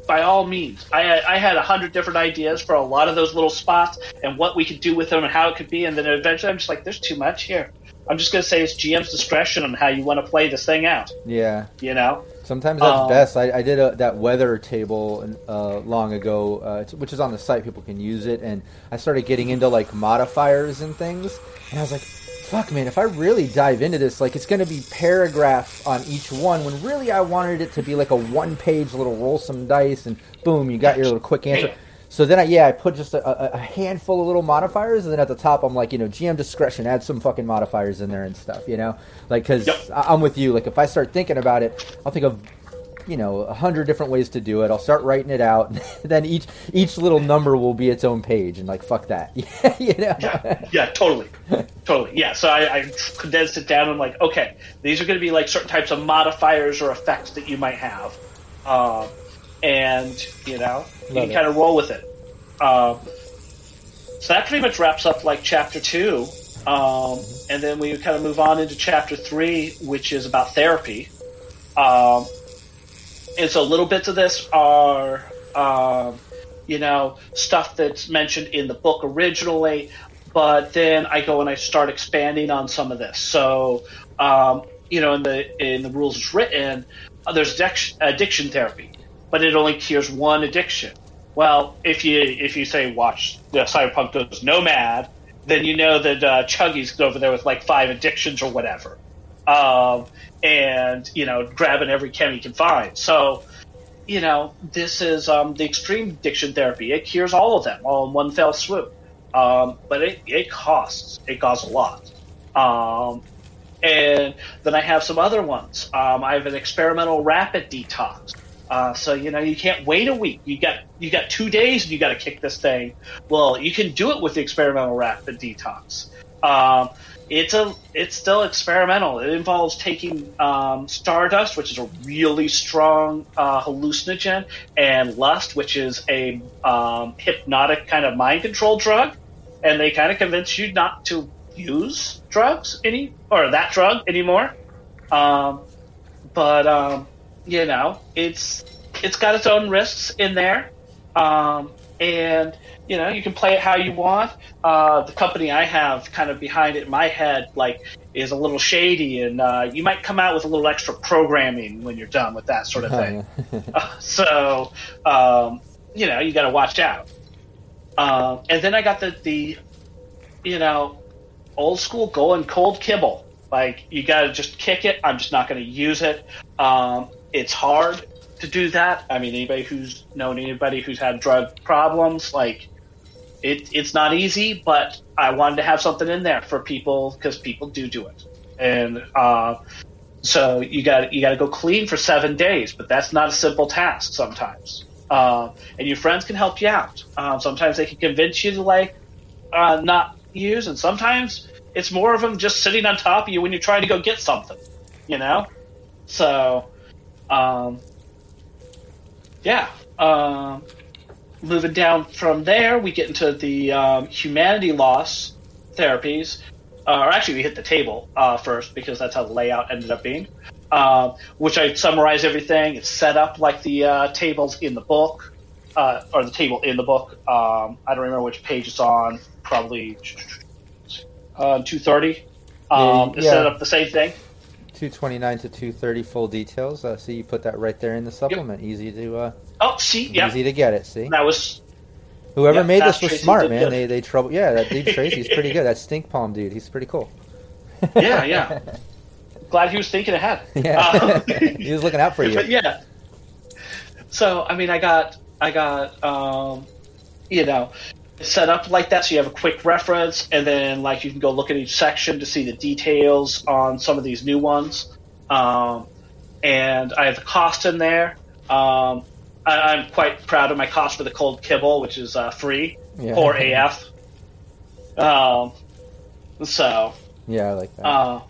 by all means, I I had a hundred different ideas for a lot of those little spots and what we could do with them and how it could be, and then eventually I'm just like, there's too much here. I'm just gonna say it's GM's discretion on how you want to play this thing out. yeah. You know. Sometimes that's Um, best. I, I did a, that weather table uh, long ago, uh, it's- which is on the site. People can use it, and I started getting into like modifiers and things. And I was like, "Fuck, man! If I really dive into this, like, it's going to be paragraph on each one. When really, I wanted it to be like a one-page little roll some dice, and boom, you got your little quick answer." So then, I, yeah, I put just a, a, a handful of little modifiers, and then at the top, I'm like, you know, GM discretion, add some fucking modifiers in there and stuff, you know, like because Yep. I'm with you. Like if I start thinking about it, I'll think of you know a hundred different ways to do it. I'll start writing it out. and *laughs* then each each little number will be its own page, and like fuck that, *laughs* you know. Yeah, yeah, totally, totally. Yeah, so I, I condensed it down. and like, okay, these are going to be like certain types of modifiers or effects that you might have, um, and you know, you can kind of roll with it. Um, so that pretty much wraps up like chapter two, um, and then we kind of move on into chapter three, which is about therapy. Um, and so little bits of this are, um, you know, stuff that's mentioned in the book originally, but then I go and I start expanding on some of this. So, um, you know, in the in the rules it's written, uh, there's addiction, addiction therapy, but it only cures one addiction. Well, if you if you say watch the Cyberpunk goes nomad, then you know that uh, Chuggy's over there with like five addictions or whatever, um, and you know grabbing every chem he can find. So you know, this is um, the extreme addiction therapy. It cures all of them all in one fell swoop. Um, but it, it costs. It costs a lot. Um, and then I have some other ones. Um, I have an experimental rapid detox. Uh, so you know you can't wait a week. You got you got two days and you got to kick this thing. Well, you can do it with the experimental rapid detox. It's a it's still experimental. It involves taking um, stardust, which is a really strong uh, hallucinogen, and lust, which is a um, hypnotic kind of mind control drug, and they kind of convince you not to use drugs any or that drug anymore. Um, but um, you know, it's it's got its own risks in there, um, and you know, you can play it how you want. Uh, the company I have kind of behind it in my head, like, is a little shady, and uh, you might come out with a little extra programming when you're done with that sort of thing. uh, *laughs* *laughs* so, um, you know, you got to watch out. Um, and then I got the, the, you know, old school going cold kibble. Like, you got to just kick it. I'm just not going to use it. Um, it's hard to do that. I mean, anybody who's known anybody who's had drug problems, like, it, it's not easy, but I wanted to have something in there for people because people do do it, and uh, so you got you got to go clean for seven days, but that's not a simple task sometimes. Uh, and your friends can help you out. Um, sometimes they can convince you to like uh, not use, and sometimes it's more of them just sitting on top of you when you're trying to go get something, you know. So, um, yeah. Um, moving down from there, we get into the um, humanity loss therapies. Uh, or actually, we hit the table uh, first because that's how the layout ended up being. Uh, which I summarize everything. It's set up like the uh, tables in the book, uh, or the table in the book. Um, I don't remember which page it's on. Probably uh, two thirty. Um, it's set up the same thing. 229 to 230 full details. Uh, see, you put that right there in the supplement. Easy to uh, Oh, see, yeah, easy to get it. See, that was whoever yeah, made this was Tracy smart, man. good. They they trouble. Yeah, that dude *laughs* Tracy's pretty good. That stink palm dude, he's pretty cool. yeah, yeah. *laughs* Glad he was thinking ahead. Yeah, Um, *laughs* he was looking out for you. But yeah. So I mean, I got I got um, you know set up like that, so you have a quick reference, and then like you can go look at each section to see the details on some of these new ones. Um, and I have the cost in there. Um, I, I'm quite proud of my cost for the cold kibble, which is uh, free Yeah. or AF. Um, so Yeah, I like that. uh,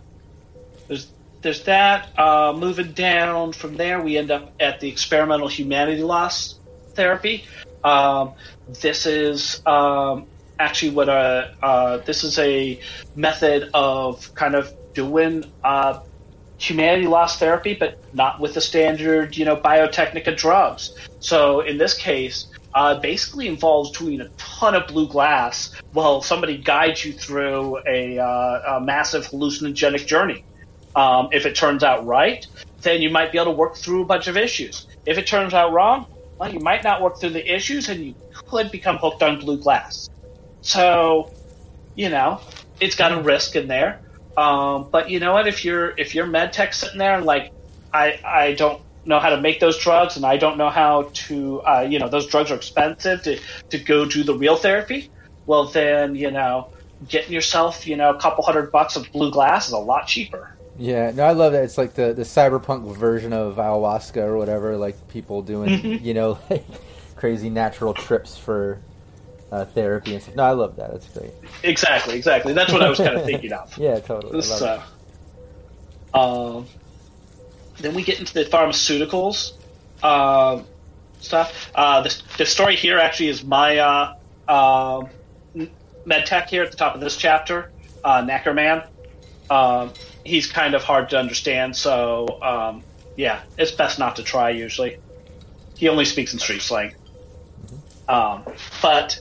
there's there's that. Uh, moving down from there, we end up at the experimental humanity loss therapy. Um, this is um, actually what a uh, this is a method of kind of doing uh, humanity loss therapy, but not with the standard, you know, biotechnica drugs. So in this case, uh, basically involves doing a ton of blue glass while somebody guides you through a, uh, a massive hallucinogenic journey. Um, if it turns out right, then you might be able to work through a bunch of issues. If it turns out wrong, well, you might not work through the issues and you could become hooked on blue glass. So, you know, it's got a risk in there. Um, but you know what? If you're if you're med tech sitting there and like, I I don't know how to make those drugs and I don't know how to uh, you know those drugs are expensive to to go do the real therapy. Well, then you know getting yourself you know a couple hundred bucks of blue glass is a lot cheaper. Yeah, no, I love that. It's like the, the cyberpunk version of ayahuasca or whatever. Like people doing, Mm-hmm. you know, *laughs* like crazy natural trips for uh, therapy and stuff. No, I love that. That's great. Exactly, exactly. That's what I was kind of *laughs* thinking of. Yeah, totally. I love So, um, then we get into the pharmaceuticals um, stuff. Uh, the, the story here actually is my uh, um med tech here at the top of this chapter, uh, Knackerman. Um, he's kind of hard to understand, so um, yeah, it's best not to try usually. He only speaks in street slang. Um, but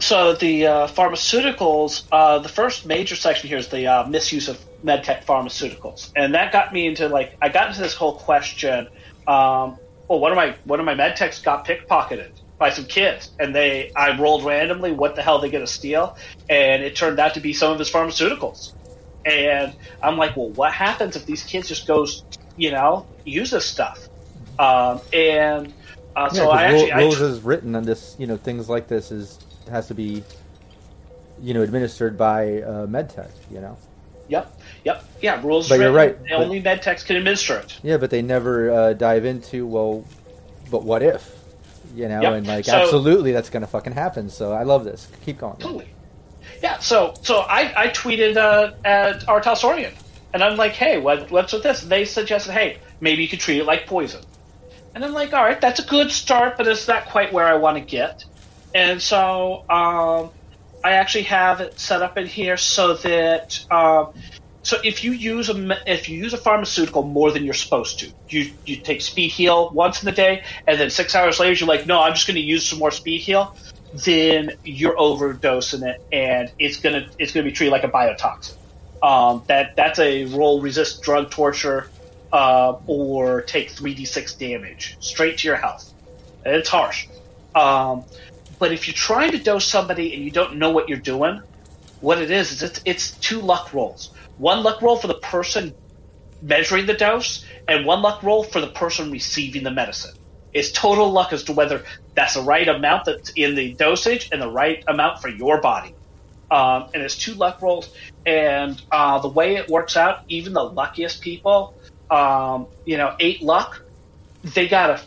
so the uh, pharmaceuticals, uh, the first major section here is the uh, misuse of medtech pharmaceuticals, and that got me into like I got into this whole question. Um, well, one of my one of my medtechs got pickpocketed by some kids, and they I rolled randomly what the hell they gonna steal, and it turned out to be some of his pharmaceuticals. And I'm like, well, what happens if these kids just goes, you know, use this stuff? Um, and uh, so I actually I rules tr- is written on this. You know, things like this is has to be, you know, administered by uh, medtech. You know. Yep, yep, yeah. Rules. But you're right, but- Only med techs can administer it. Yeah, but they never uh, dive into well, but what if? You know, Yep. and like So- absolutely that's gonna fucking happen. So I love this. Keep going. Totally. Yeah. So so I I tweeted uh, at R. Talsorian, and I'm like, hey, what what's with this? They suggested, hey, maybe you could treat it like poison. And I'm like, all right, that's a good start, but it's not quite where I want to get. And so um, I actually have it set up in here so that um, so if you use a if you use a pharmaceutical more than you're supposed to, you you take speed heal once in the day, and then six hours later you're like, no, I'm just going to use some more speed heal. Then you're overdosing it, and it's gonna it's gonna be treated like a biotoxin. Um, that that's a roll resist drug torture, uh, or take three d six damage straight to your health. And it's harsh. Um, but if you're trying to dose somebody and you don't know what you're doing, what it is is it's, it's two luck rolls. One luck roll for the person measuring the dose, and one luck roll for the person receiving the medicine. It's total luck as to whether that's the right amount that's in the dosage and the right amount for your body. Um, and it's two luck rolls, and uh, the way it works out, even the luckiest people, um, you know, eight luck, they got a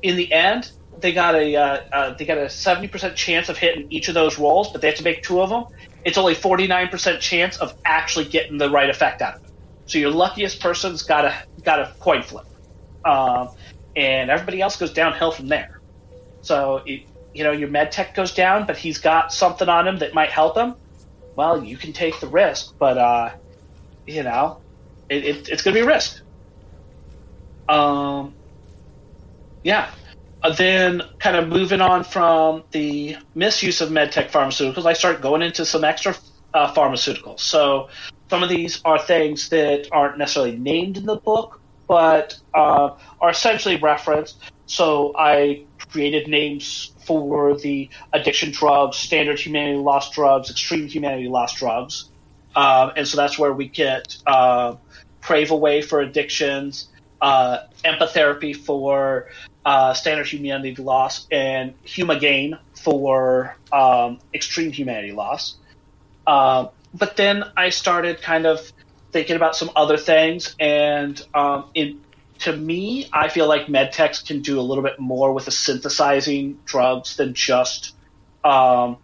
in the end, they got a uh, uh, they got a seventy percent chance of hitting each of those rolls, but they have to make two of them. It's only forty nine percent chance of actually getting the right effect out of it. So your luckiest person's got a got a coin flip, um, and everybody else goes downhill from there. So it, you know your med tech goes down, but he's got something on him that might help him. Well, you can take the risk, but uh, you know it, it, it's going to be a risk. Um, yeah. Uh, then, kind of moving on from the misuse of med medtech pharmaceuticals, I start going into some extra uh, pharmaceuticals. So, some of these are things that aren't necessarily named in the book, but uh, are essentially referenced. So, I created names for the addiction drugs, standard humanity loss drugs, extreme humanity loss drugs. Um, and so that's where we get uh, Crave Away for addictions, uh, empatherapy for uh, standard humanity loss, and Humagain for um, extreme humanity loss. Um, but then I started kind of thinking about some other things, and um, in, to me, I feel like medtechs can do a little bit more with the synthesizing drugs than just um,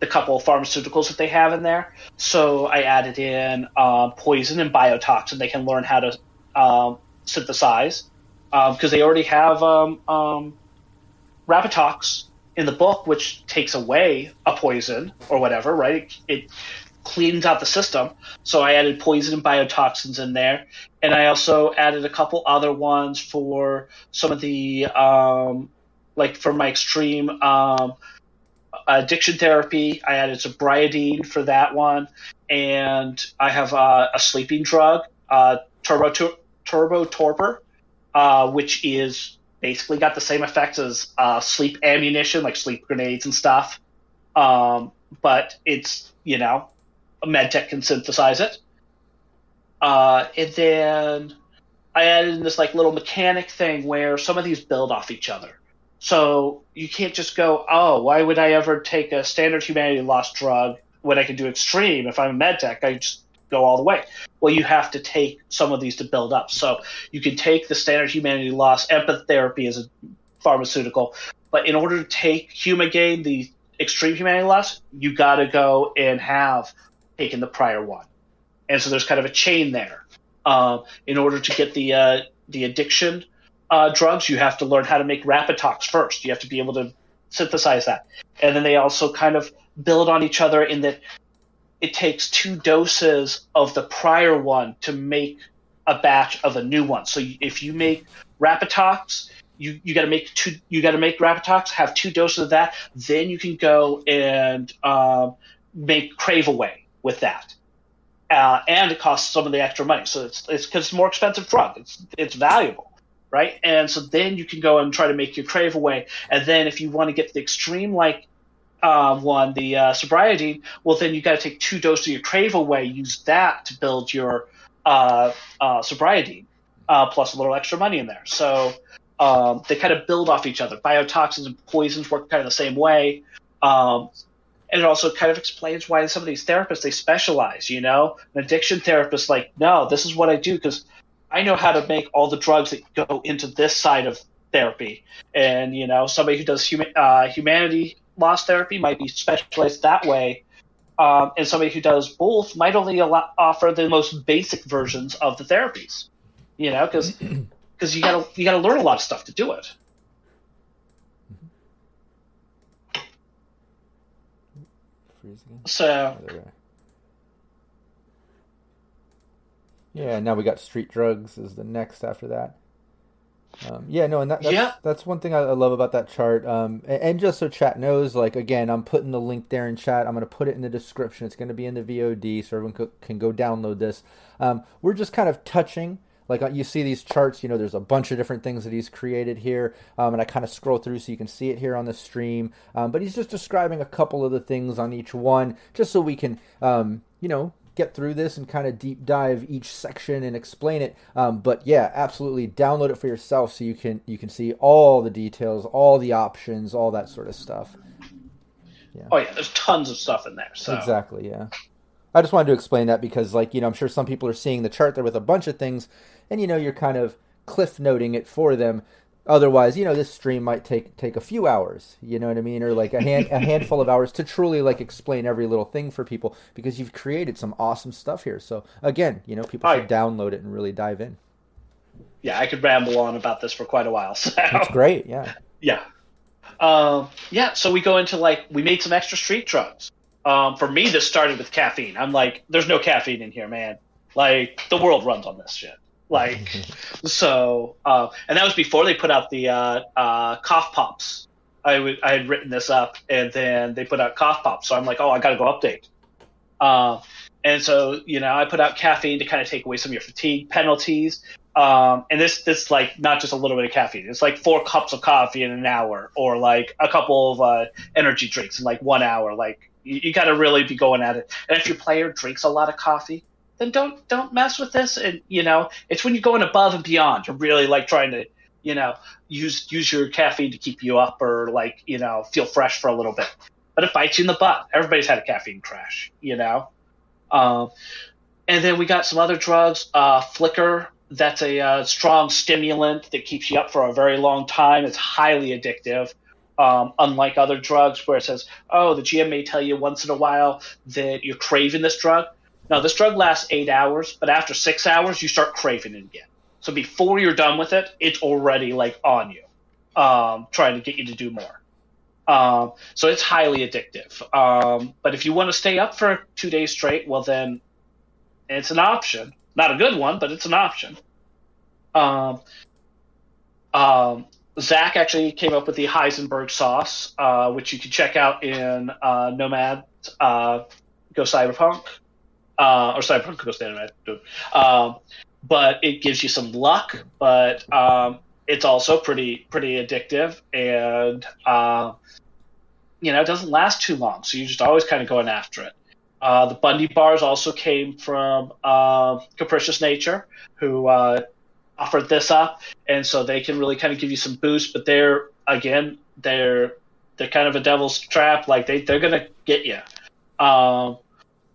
the couple of pharmaceuticals that they have in there. So I added in um, poison and biotoxin. They can learn how to um, synthesize because they already have um, um, in the book, which takes away a poison or whatever, right? It, it cleans out the system. So I added poison and biotoxins in there, and I also added a couple other ones for some of the um, like for my extreme um, addiction therapy. I added sobriodine for that one, and I have uh, a sleeping drug, uh, turbo turbo torpor, uh, which is basically got the same effects as uh, sleep ammunition, like sleep grenades and stuff. Um, but it's you know, medtech can synthesize it. Uh, and then I added in this like little mechanic thing where some of these build off each other. So you can't just go, oh, why would I ever take a standard humanity loss drug when I can do extreme? If I'm a medtech, I just go all the way. Well, you have to take some of these to build up. So you can take the standard humanity loss empatherapy as a pharmaceutical, but in order to take Humagain, the extreme humanity loss, you got to go and have taken the prior one. And so there's kind of a chain there. Uh, in order to get the uh, the addiction uh, drugs, you have to learn how to make Rapitox first. You have to be able to synthesize that, and then they also kind of build on each other in that it takes two doses of the prior one to make a batch of a new one. So if you make Rapitox, you, you got to make two. You got to make Rapitox, have two doses of that. Then you can go and um, make Crave Away with that. Uh, and it costs some of the extra money, so it's it's because it's more expensive drug. It's it's valuable, right? And so then you can go and try to make your Crave Away, and then if you want to get the extreme like uh, one, the uh, sobriety, well, then you got to take two doses of your crave away, use that to build your uh, uh, sobriety, uh, plus a little extra money in there. So Um, they kind of build off each other. Biotoxins and poisons work kind of the same way. Um, it also kind of explains why some of these therapists they specialize. You know, an addiction therapist like, no, this is what I do because I know how to make all the drugs that go into this side of therapy. And you know, somebody who does human uh, humanity loss therapy might be specialized that way. Um, and somebody who does both might only allow, offer the most basic versions of the therapies. You know, because because *clears throat* you gotta you gotta learn a lot of stuff to do it. Freeze again. So Oh, there we are. Yeah, now we got street drugs is the next after that. Um, yeah, no, and that, that's, Yeah. that's one thing I, I love about that chart. Um, and, and just so chat knows, like again, I'm putting the link there in chat. I'm going to put it in the description. It's going to be in the VOD, so everyone co- can go download this. Um, we're just kind of touching. Like uh, you see these charts, you know, there's a bunch of different things that he's created here, um, and I kind of scroll through so you can see it here on the stream. Um, but he's just describing a couple of the things on each one, just so we can, um, you know, get through this and kind of deep dive each section and explain it. Um, but yeah, absolutely, download it for yourself so you can you can see all the details, all the options, all that sort of stuff. Yeah. oh yeah, there's tons of stuff in there. So Exactly, yeah. I just wanted to explain that because, like, you know, I'm sure some people are seeing the chart there with a bunch of things, and you know, you're kind of cliff noting it for them. Otherwise, you know, this stream might take take a few hours. You know what I mean, or like a hand a handful of hours to truly like explain every little thing for people because you've created some awesome stuff here. So again, you know, people should Right. download it and really dive in. yeah, I could ramble on about this for quite a while. *laughs* So That's great. Yeah. Yeah. Um, yeah, so we go into like, we made some extra street drugs. Um, for me, this started with caffeine. I'm like, there's no caffeine in here, man. Like, the world runs on this shit. Like, so, uh, and that was before they put out the uh, uh, cough pops. I I had written this up, and then they put out cough pops. So I'm like, oh, I got to go update. Uh, and so, you know, I put out caffeine to kind of take away some of your fatigue penalties. Um, and this, this like not just a little bit of caffeine. It's like four cups of coffee in an hour, or like a couple of uh, energy drinks in like one hour. Like you, you got to really be going at it. And if your player drinks a lot of coffee, then don't don't mess with this. And you know, it's when you're going above and beyond. You're really like trying to, you know, use use your caffeine to keep you up or like you know feel fresh for a little bit. But it bites you in the butt. Everybody's had a caffeine crash, you know. Um, and then we got some other drugs. Uh, Flicker, that's a uh, strong stimulant that keeps you up for a very long time. It's highly addictive. Um, unlike other drugs where it says, oh, the GM may tell you once in a while that you're craving this drug. No, this drug lasts eight hours, but after six hours, you start craving it again. So before you're done with it, it's already like on you, um, trying to get you to do more. Um, so it's highly addictive. Um, but if you want to stay up for two days straight, well, then it's an option. Not a good one, but it's an option. Um, um, Zach actually came up with the Heisenberg sauce, uh, which you can check out in uh, Nomad uh, Go Cyberpunk uh, or Cyberpunk Go Nomad. Um, but it gives you some luck, but um, it's also pretty pretty addictive, and uh, you know it doesn't last too long. So you're just always kind of going after it. Uh, the Bundy bars also came from uh, Capricious Nature, who uh, offered this up, and so they can really kind of give you some boost. But they're again, they're they're kind of a devil's trap. Like they they're gonna get you. Um,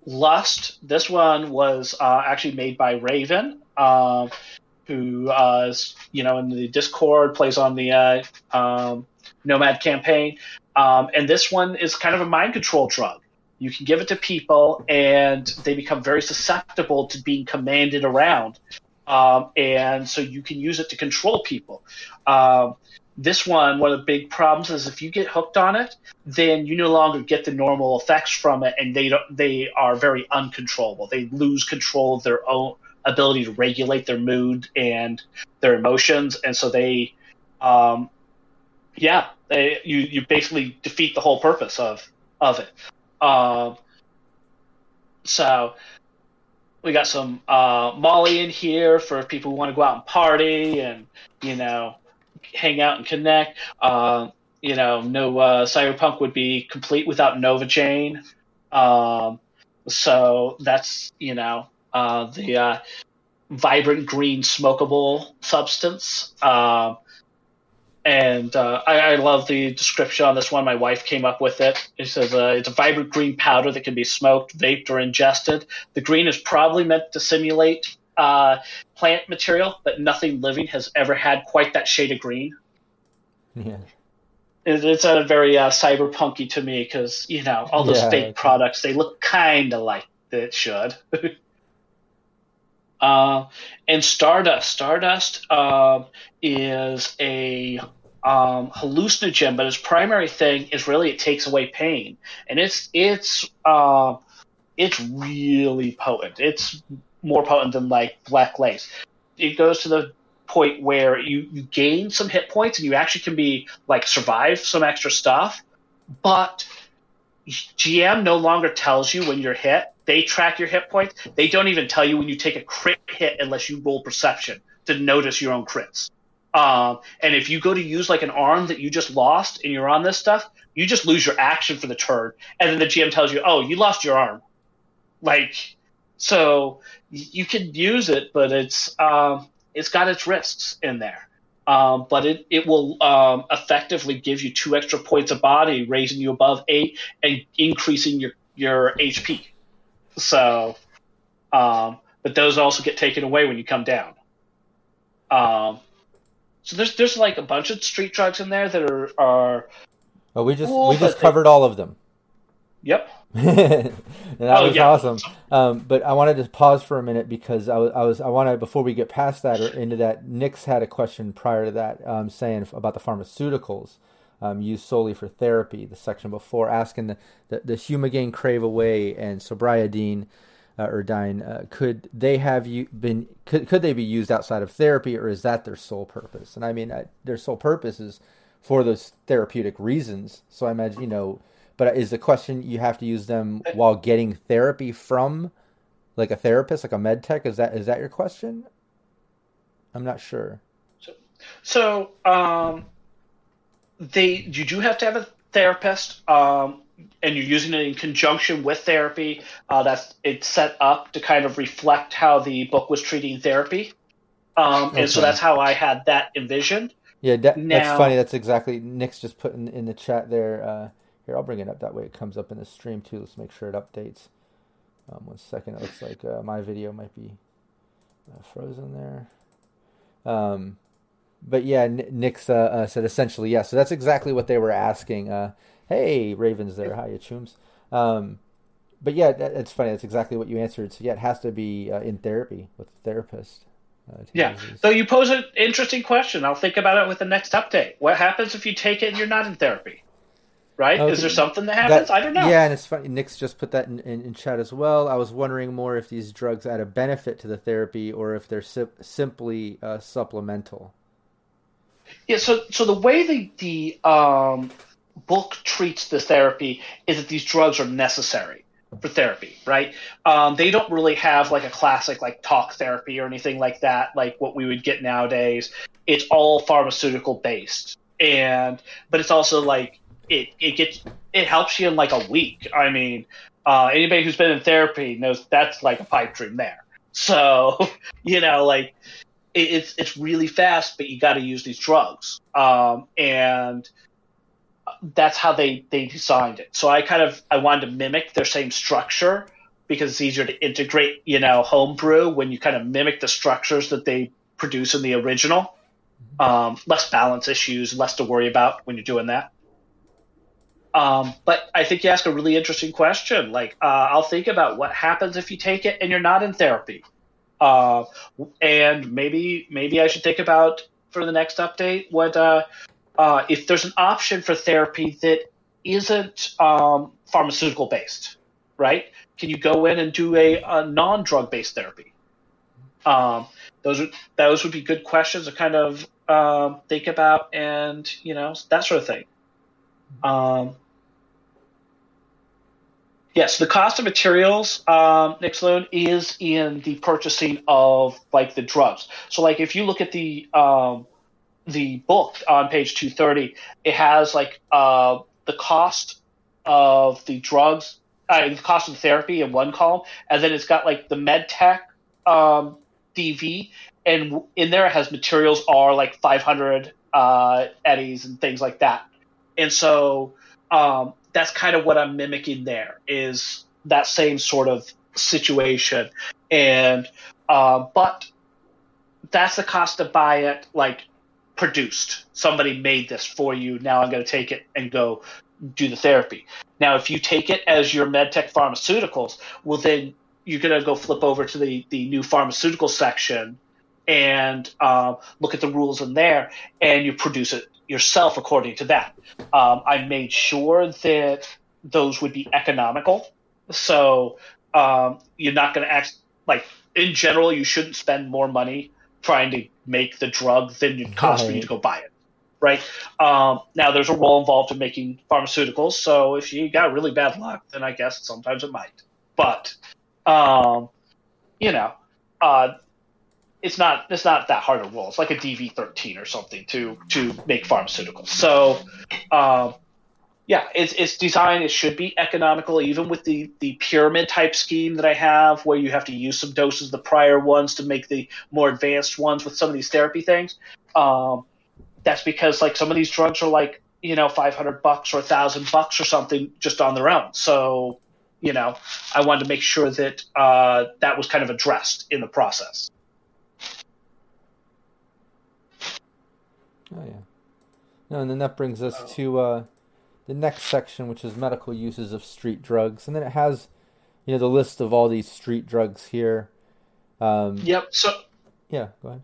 Lust. This one was uh, actually made by Raven, um, who uh, is, you know in the Discord plays on the uh, um, Nomad campaign, um, and this one is kind of a mind control drug. You can give it to people, and they become very susceptible to being commanded around, um, and so you can use it to control people. This one, one of the big problems is if you get hooked on it, then you no longer get the normal effects from it, and they they are very uncontrollable. They lose control of their own ability to regulate their mood and their emotions, and so they, um, yeah, they, you you basically defeat the whole purpose of of it. Um, so we got some uh, Molly in here for people who want to go out and party and you know hang out and connect. Uh, you know, no uh, Cyberpunk would be complete without Nova Chain. Um, so that's you know uh, the uh, vibrant green smokable substance. Um, and uh, I, I, love the description on this one. My wife came up with it. It says uh, it's a vibrant green powder that can be smoked, vaped, or ingested. The green is probably meant to simulate uh, plant material, but nothing living has ever had quite that shade of green. Yeah. It, it's a very uh, cyberpunky to me because you know all those Yeah, fake products they look kind of like it should. *laughs* Uh, and Stardust. Stardust um, is a um, hallucinogen, but its primary thing is really it takes away pain, and it's it's uh, it's really potent. It's more potent than like black lace. It goes to the point where you, you gain some hit points and you actually can be like survive some extra stuff, but GM no longer tells you when you're hit. They track your hit points. They don't even tell you when you take a crit hit unless you roll perception to notice your own crits. Um, and if you go to use like an arm that you just lost and you're on this stuff, you just lose your action for the turn. And then the GM tells you, oh, you lost your arm. Like, so you can use it, but it's um, it's got its risks in there. Um, but it, it will um, effectively give you two extra points of body, raising you above eight and increasing your, your HP. So, um, but those also get taken away when you come down. Um, so there's there's like a bunch of street drugs in there that are are Oh, we just Well, we just covered all of them. yep *laughs* that Oh, was yeah. awesome. Um, but I wanted to pause for a minute because I was, I was I wanted before we get past that or into that. Nix had a question prior to that, um, saying about the pharmaceuticals um, used solely for therapy. The section before asking the the, the Humagain, Crave Away, and Sobriadine uh, or Dine, uh, could they have you been could could they be used outside of therapy, or is that their sole purpose? And I mean, I, their sole purpose is for those therapeutic reasons. So I imagine you know. But is the question you have to use them while getting therapy from, like a therapist, like a med tech? Is that is that your question? I'm not sure. So um, they you do have to have a therapist, um, and you're using it in conjunction with therapy. Uh, that's it's set up to kind of reflect how the book was treating therapy, um, and so that's how I had that envisioned. Yeah, that, that's funny. That's exactly Nix just putting in, in the chat there. Uh, here, I'll bring it up. That way, it comes up in the stream too. Let's make sure it updates. Um, one second. It looks like uh, my video might be uh, frozen there. Um, but yeah, N- Nix uh, uh, said essentially yes. So that's exactly what they were asking. Uh, hey, Ravens there. Hi, chooms. Um, but yeah, that, it's funny. That's exactly what you answered. So yeah, it has to be uh, in therapy with a therapist. Uh, Yeah. So you pose an interesting question. I'll think about it with the next update. What happens if you take it and you're not in therapy? Right? Okay. Is there something that happens? That- I don't know. Yeah, and it's funny. Nix just put that in, in, in chat as well. I was wondering more if these drugs add a benefit to the therapy or if they're sim- simply uh, supplemental. Yeah, so so the way the the um, book treats the therapy is that these drugs are necessary for therapy, right? Um, they don't really have like a classic like talk therapy or anything like that, like what we would get nowadays. It's all pharmaceutical based, and but it's also like it it gets it helps you in like a week. I mean, uh, anybody who's been in therapy knows that's like a pipe dream there. So *laughs* you know, like it, it's it's really fast, but you got to use these drugs, um, and that's how they they designed it. So I kind of I wanted to mimic their same structure because it's easier to integrate, you know, homebrew when you kind of mimic the structures that they produce in the original. Um, less balance issues, less to worry about when you're doing that. Um, but I think you ask a really interesting question. Like, uh, I'll think about what happens if you take it and you're not in therapy. Uh, and maybe maybe I should think about for the next update what uh, uh, if there's an option for therapy that isn't um, pharmaceutical based, right? Can you go in and do a, a non drug based therapy? Um, those are, those would be good questions to kind of um, think about, and you know that sort of thing. Um, Yes, the cost of materials, um, Nix Loon, is in the purchasing of like the drugs. So, like if you look at the um, the book on page two thirty, it has like uh, the cost of the drugs, uh, the cost of the therapy in one column, and then it's got like the med tech um, DV, and in there it has materials are like five hundred uh, eddies and things like that. And so um, that's kind of what I'm mimicking there is that same sort of situation. And uh, but that's the cost to buy it like produced. Somebody made this for you. Now I'm going to take it and go do the therapy. Now, if you take it as your medtech pharmaceuticals, well, then you're going to go flip over to the, the new pharmaceutical section and um, look at the rules in there, and you produce it yourself according to that. Um, I made sure that those would be economical. So um, you're not going to act like, in general, you shouldn't spend more money trying to make the drug than it costs for you to go buy it. Right um, now, there's a role involved in making pharmaceuticals. So if you got really bad luck, then I guess sometimes it might. But um, you know, uh, it's not it's not that hard a role. It's like a DV13 or something to to make pharmaceuticals. So um, yeah, it's it's designed. It should be economical, even with the the pyramid type scheme that I have, where you have to use some doses of the prior ones to make the more advanced ones with some of these therapy things. Um, that's because like some of these drugs are like you know 500 bucks or a thousand bucks or something just on their own. So you know, I wanted to make sure that uh, that was kind of addressed in the process. Oh yeah. No, and then that brings us to uh, the next section, which is medical uses of street drugs, and then it has, you know, the list of all these street drugs here. Um, Yep. So yeah, go ahead.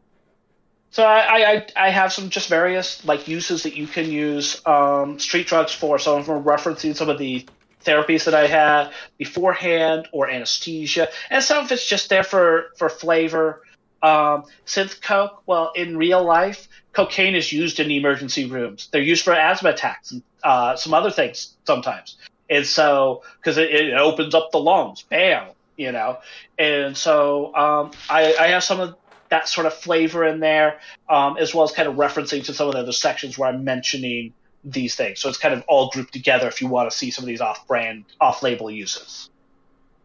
So I, I, I have some just various like uses that you can use um, street drugs for. So I'm referencing some of the therapies that I had beforehand or anesthesia, and some of it's just there for for flavor. Um, synth coke, well, in real life, cocaine is used in emergency rooms. They're used for asthma attacks and uh, some other things sometimes. And so, because it, it opens up the lungs, bam, you know. And so um, I, I have some of that sort of flavor in there, um, as well as kind of referencing to some of the other sections where I'm mentioning these things. So it's kind of all grouped together if you want to see some of these off-brand, off-label uses.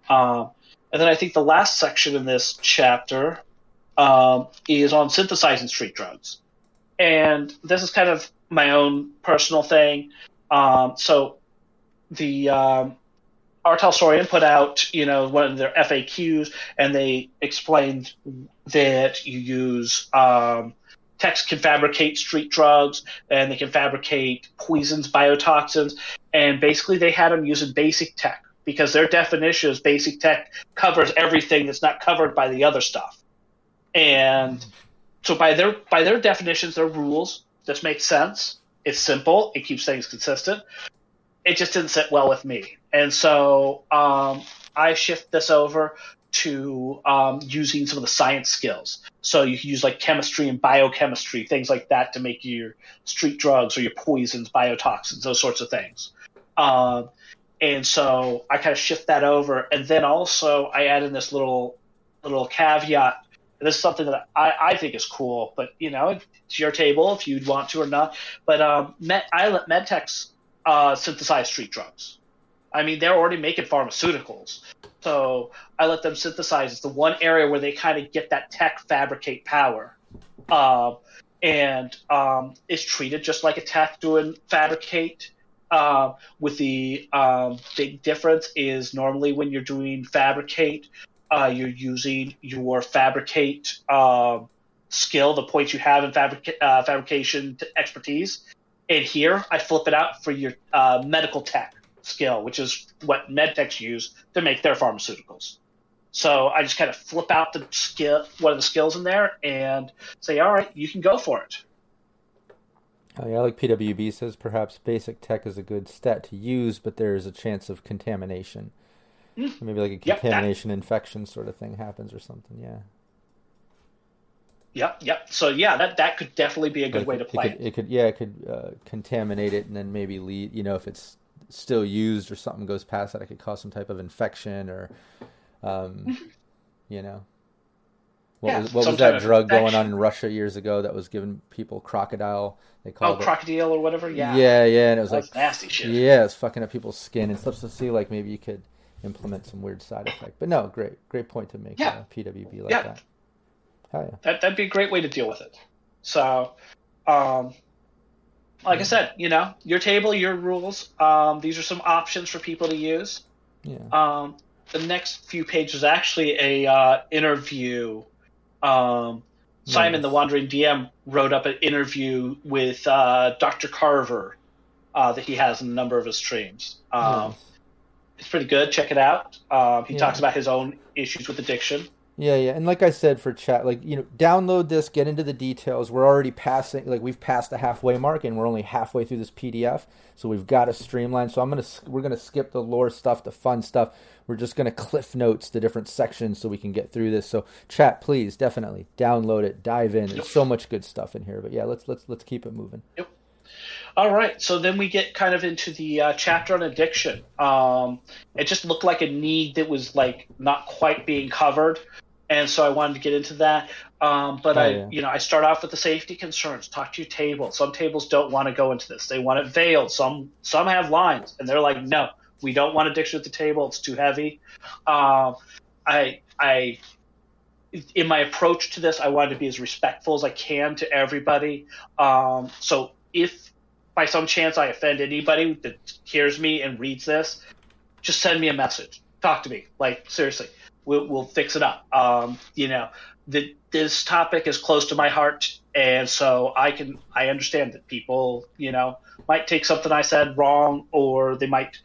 Um, and then I think the last section in this chapter um, is on synthesizing street drugs, and this is kind of my own personal thing. Um, so the um, R. Talsorian put out, you know, one of their FAQs, and they explained that you use um, can fabricate street drugs, and they can fabricate poisons, biotoxins, and basically they had them using basic tech because their definition is basic tech covers everything that's not covered by the other stuff, and so by their by their definitions, their rules, this makes sense. It's simple. It keeps things consistent it just didn't sit well with me. And so um, I shift this over to um, using some of the science skills. So you can use like chemistry and biochemistry, things like that, to make your street drugs or your poisons, biotoxins, those sorts of things. Um, and so I kind of shift that over, and then also I add in this little little caveat. This is something that I, I think is cool, but you know, it's your table if you'd want to or not. But um, Med, I let MedTechs uh, synthesize street drugs. I mean, they're already making pharmaceuticals. So I let them synthesize. It's the one area where they kind of get that tech fabricate power. Uh, and um, it's treated just like a tech doing fabricate. Uh, with the um, big difference is normally when you're doing fabricate, uh, you're using your fabricate um skill, the points you have in fabric- uh, fabrication expertise. And here, I flip it out for your uh, medical tech skill, which is what medtechs use to make their pharmaceuticals. So I just kind of flip out the skill, one of the skills in there, and say, "All right, you can go for it." Oh, yeah, like PWB says, perhaps basic tech is a good stat to use, but there is a chance of contamination. Maybe like a Yep, that- contamination infection sort of thing happens or something. Yeah. Yep, yep. So yeah, that that could definitely be a good Like, way to it play could, it. it could, yeah, it could uh, contaminate it and then maybe lead. You know, if it's still used or something goes past that, it could cause some type of infection or, um, you know. What Yeah, was what was that drug going on in Russia years ago that was giving people crocodile? They Oh, called it. crocodile or whatever. Yeah, Yeah, yeah, and it was That's like nasty shit. Yeah, it's fucking up people's skin and stuff. To see like maybe you could implement some weird side effect. But no, great, great point to make. Yeah. Uh, PWB like Yeah. that. Yeah. that that'd be a great way to deal with it. So, um, like I said, you know, your table, your rules. Um, these are some options for people to use. Yeah. Um, the next few pages actually a uh, interview. Um, Simon, Nice. the Wandering DM, wrote up an interview with uh, Dr. Carver uh, that he has in a number of his streams. Um, Nice. It's pretty good. Check it out. Um, he Yeah. talks about his own issues with addiction. Yeah, yeah, and like I said for chat, like you know, download this, get into the details. We're already passing, like we've passed the halfway mark, and we're only halfway through this PDF, so we've got to streamline. So I'm gonna, we're gonna skip the lore stuff, the fun stuff. We're just gonna cliff notes the different sections so we can get through this. So chat, please, definitely download it, dive in. There's so much good stuff in here. But yeah, let's let's let's keep it moving. All right, so then we get kind of into the uh, chapter on addiction. Um, it just looked like a need that was like not quite being covered, and so I wanted to get into that. Um, but Oh, I, yeah. you know, I start off with the safety concerns. Talk to your table. Some tables don't want to go into this; they want it veiled. Some some have lines, and they're like, no, we don't want addiction at the table. It's too heavy. Um, I I in my approach to this, I wanted to be as respectful as I can to everybody. Um, so if by some chance I offend anybody that hears me and reads this, just send me a message. Talk to me. Like seriously, we'll we'll fix it up. Um, you know, the, this topic is close to my heart, and so I can I understand that people you know might take something I said wrong, or they might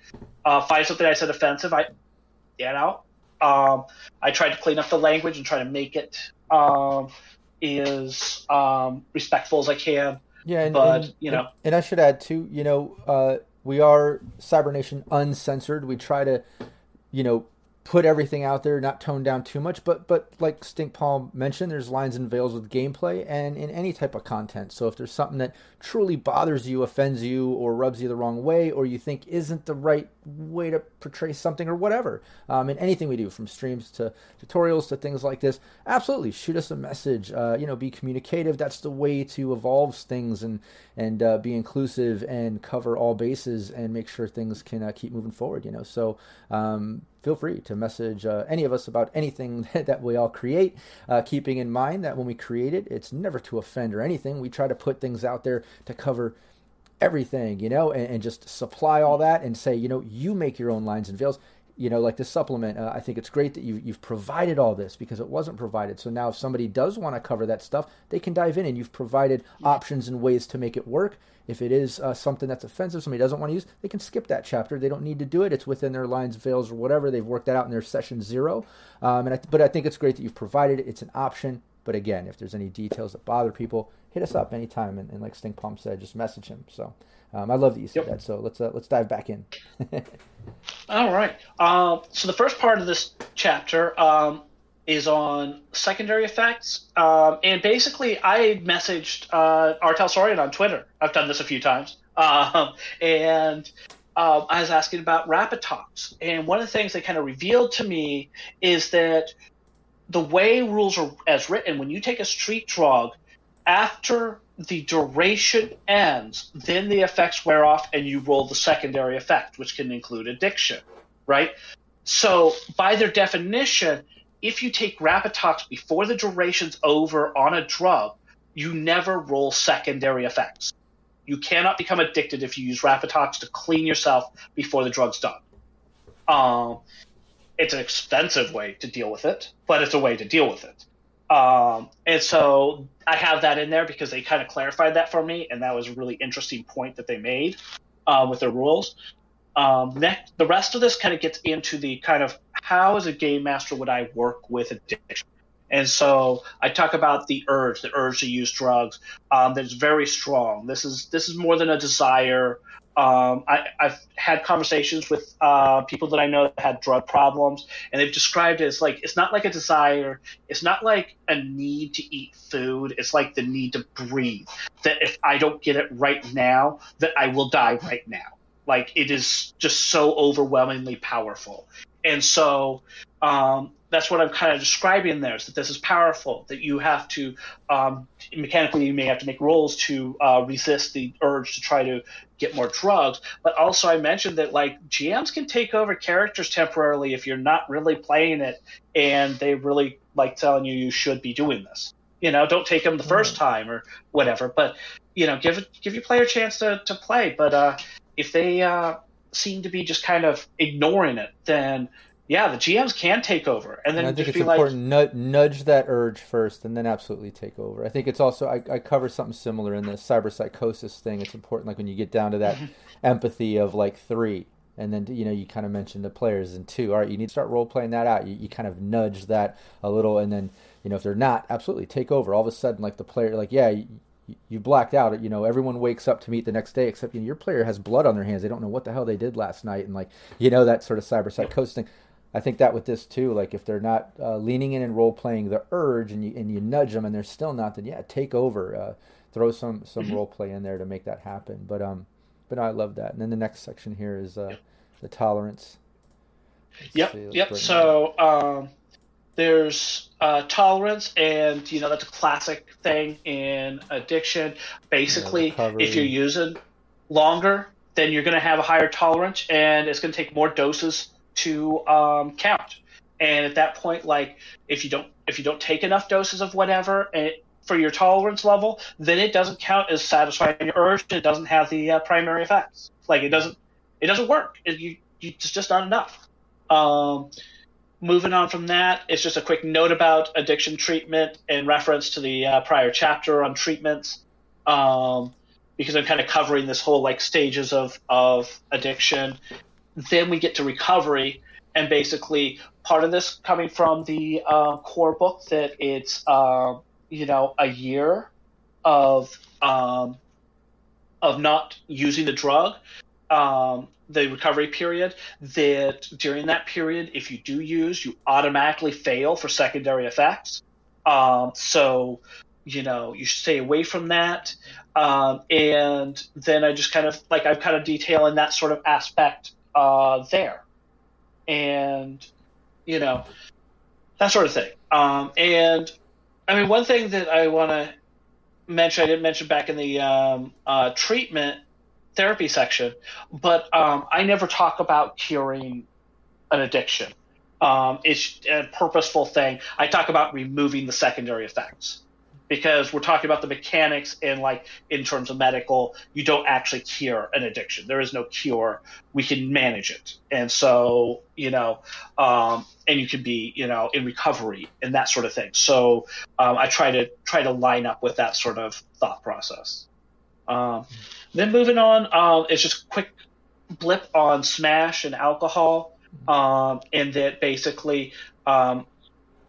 uh, find something I said offensive. I you know um, I tried to clean up the language and try to make it um, as um, respectful as I can. Yeah, and, But, and- you know- and I should add too, you know, uh, we are Cybernation uncensored. We try to, you know, put everything out there, not tone down too much. But but like Stink Palm mentioned, there's lines and veils with gameplay and in any type of content. So if there's something that truly bothers you, offends you, or rubs you the wrong way, or you think isn't the right way to portray something or whatever, um, in anything we do, from streams to tutorials to things like this, absolutely shoot us a message. Uh, you know, be communicative. That's the way to evolve things and and uh, be inclusive and cover all bases and make sure things can uh, keep moving forward. You know, so um, feel free to message uh, any of us about anything *laughs* that we all create, uh, keeping in mind that when we create it, it's never to offend or anything. We try to put things out there to cover everything, you know, and, and just supply all that and say, you know, you make your own lines and veils. You know, like the supplement, uh, I think it's great that you, you've provided all this because it wasn't provided. So now, if somebody does want to cover that stuff, they can dive in and you've provided options and ways to make it work. If it is uh, something that's offensive, somebody doesn't want to use, they can skip that chapter. They don't need to do it. It's within their lines, veils, or whatever. They've worked that out in their session zero. Um, and I, but I think it's great that you've provided it. It's an option. But again, if there's any details that bother people, hit us up anytime. And, and like Stink Palm said, just message him. So um, I love that you said Yep. that. So let's uh, let's dive back in. *laughs* All right. Um, so the first part of this chapter um, is on secondary effects, um, and basically, I messaged uh, R. Talsorian on Twitter. I've done this a few times, um, and um, I was asking about Rapitox. And one of the things they kind of revealed to me is that the way rules are as written, when you take a street drug, after the duration ends, then the effects wear off and you roll the secondary effect, which can include addiction, right? So, by their definition, if you take Rapitox before the duration's over on a drug, you never roll secondary effects. You cannot become addicted if you use Rapitox to clean yourself before the drug's done. Um, it's an expensive way to deal with it, but it's a way to deal with it. Um, and so I have that in there because they kind of clarified that for me, and that was a really interesting point that they made uh, with their rules. Um, next, the rest of this kind of gets into the kind of how, as a game master, would I work with addiction? And so I talk about the urge, the urge to use drugs. Um, that's very strong. This is this is more than a desire. Um, I, I've had conversations with uh, people that I know that had drug problems, and they've described it as like it's not like a desire. It's not like a need to eat food. It's like the need to breathe. That if I don't get it right now, that I will die right now. Like it is just so overwhelmingly powerful. And so um, that's what I'm kind of describing there is that this is powerful, that you have to um, mechanically, you may have to make rolls to uh, resist the urge to try to get more drugs. But also, I mentioned that like GMs can take over characters temporarily if you're not really playing it and they really like telling you you should be doing this. You know, don't take them the first time or whatever. But you know, give give your player a chance to, to play. But uh, if they uh, seem to be just kind of ignoring it, then yeah, the GMs can take over, and then And I think it's important like, nu- nudge that urge first, and then absolutely take over. I think it's also I, I cover something similar in the cyber psychosis thing. It's important, like when you get down to that *laughs* empathy of like three, and then you know you kind of mentioned the players in two. All right, you need to start role playing that out. You, you kind of nudge that a little, and then you know if they're not, absolutely take over. All of a sudden, like the player, like yeah. You, you blacked out. You know, everyone wakes up to meet the next day, except you know, your player has blood on their hands. They don't know what the hell they did last night, and like you know that sort of cyber psychosis thing. I think that with this too, like if they're not uh, leaning in and role playing the urge, and you and you nudge them, and they're still not, then yeah, take over, uh, throw some some role play in there to make that happen. But um, but no, I love that. And then the next section here is uh, the tolerance. Let's Yep, see, yep. So um, there's uh, tolerance, and you know that's a classic thing in addiction. Basically, if you're using longer, then you're going to have a higher tolerance, and it's going to take more doses to um, count. And at that point, like if you don't if you don't take enough doses of whatever it, for your tolerance level, then it doesn't count as satisfying your urge. It doesn't have the uh, primary effects. Like it doesn't it doesn't work. It, you, you it's just not enough. Um, moving on from that, it's just a quick note about addiction treatment in reference to the uh, prior chapter on treatments, um, because I'm kind of covering this whole like stages of of addiction. Then we get to recovery, and basically part of this coming from the uh, core book that it's uh, you know a year of um, of not using the drug um, the recovery period that during that period if you do use you automatically fail for secondary effects. Um, so you know you stay away from that. Um, and then i just kind of like i'm kind of detailing that sort of aspect uh, there and you know that sort of thing um, and i mean one thing that i want to mention i didn't mention back in the um, uh, treatment therapy section, but um, I never talk about curing an addiction. Um, it's a purposeful thing. I talk about removing the secondary effects because we're talking about the mechanics and like in terms of medical, you don't actually cure an addiction. There is no cure. We can manage it, and so you know, um, and you can be you know in recovery and that sort of thing. So um, I try to try to line up with that sort of thought process. Um, then moving on, um, it's just quick blip on Smash and alcohol, um, and that basically, um,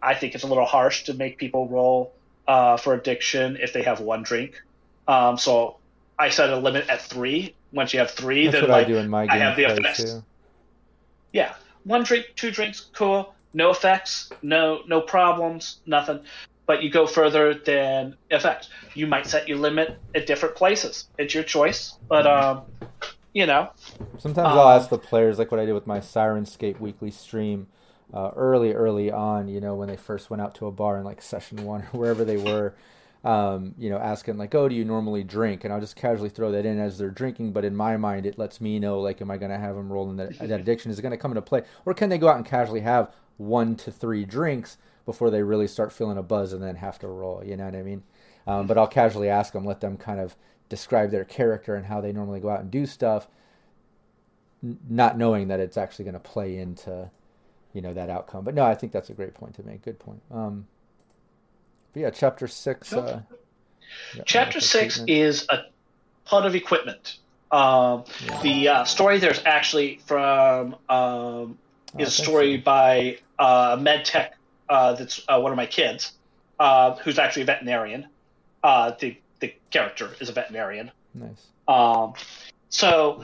I think it's a little harsh to make people roll uh, for addiction if they have one drink. Um, so I set a limit at three. Once you have three, That's then like I do in my I have the effects. too. yeah, one drink, two drinks, cool. No effects, no no problems, nothing. But you go further than effects. You might set your limit at different places. It's your choice. But um, you know, Sometimes Um, I'll ask the players, like what I did with my Syrinscape weekly stream, uh, early, early on. You know, when they first went out to a bar in like session one or wherever they were. Um, you know, asking like, "Oh, do you normally drink?" And I'll just casually throw that in as they're drinking. But in my mind, it lets me know like, am I going to have them rolling that that *laughs* addiction? Is it going to come into play, or can they go out and casually have one to three drinks before they really start feeling a buzz and then have to roll? You know what I mean? Um, but I'll casually ask them, let them kind of describe their character and how they normally go out and do stuff n- not knowing that it's actually going to play into you know that outcome but no i think that's a great point to make good point um but yeah chapter six uh, chapter six is a ton of equipment. Um, The uh, story there's actually from um, Oh, is a story man. by uh, medtech uh, that's uh, one of my kids, uh, who's actually a veterinarian. Uh, the the character is a veterinarian. nice Um, so,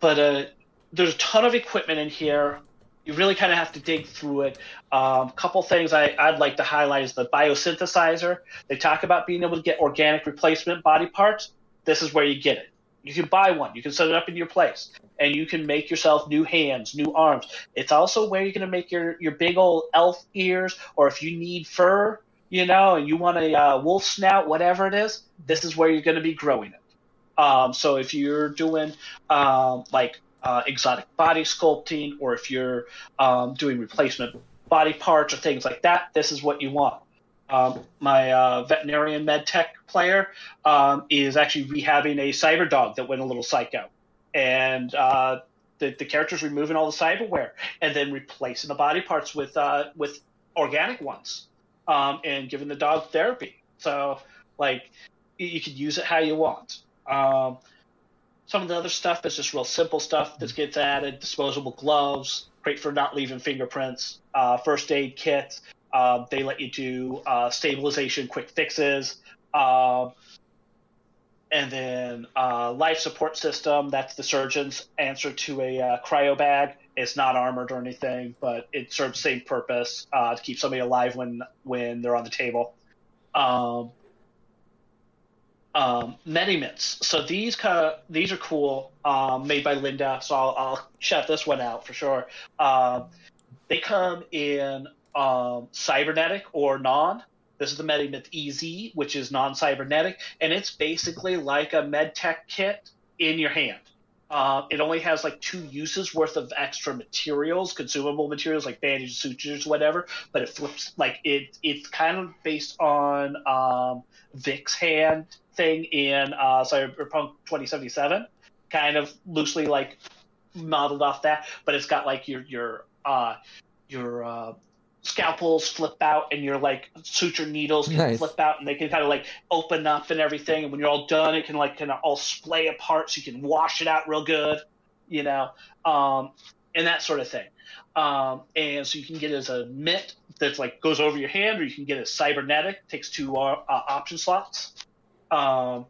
but uh, there's a ton of equipment in here. You really kind of have to dig through it. A um, couple things I, I'd like to highlight is the biosynthesizer. They talk about being able to get organic replacement body parts. This is where you get it. You can buy one. You can set it up in your place, and you can make yourself new hands, new arms. It's also where you're going to make your your big old elf ears, or if you need fur, you know, and you want a uh, wolf snout, whatever it is. This is where you're going to be growing it. Um, so if you're doing um, like uh, exotic body sculpting, or if you're um, doing replacement body parts or things like that, this is what you want. um, my uh, veterinarian med tech player um, is actually rehabbing a cyber dog that went a little psycho, and uh, the the character's removing all the cyberware and then replacing the body parts with uh, with organic ones, um, and giving the dog therapy. So like you, you could use it how you want. Some of the other stuff is just real simple stuff that gets added: disposable gloves, great for not leaving fingerprints, uh, first aid kit. Uh, they let you do uh, stabilization, quick fixes, uh, and then uh, life support system. That's the surgeon's answer to a uh, cryo bag. It's not armored or anything, but it serves the same purpose uh, to keep somebody alive when when they're on the table. Um, um. So these kind of these are cool, um, made by Linda. So I'll, I'll shout this one out for sure. Um, they come in um, cybernetic or non. This is the Medimit EZ, which is non-cybernetic, and it's basically like a medtech kit in your hand. Uh, it only has like two uses worth of extra materials, consumable materials like bandages, sutures, whatever. But it flips like it. It's kind of based on um, Vic's hand thing in uh, Cyberpunk 2077, kind of loosely like modeled off that. But it's got like your your uh, your uh, scalpels flip out and your like suture needles can Nice. flip out and they can kind of like open up and everything. And when you're all done, it can like kind of all splay apart so you can wash it out real good, you know, um, and that sort of thing. Um, and so you can get it as a mitt that's like goes over your hand, or you can get it cybernetic, takes two uh, uh, option slots. Um,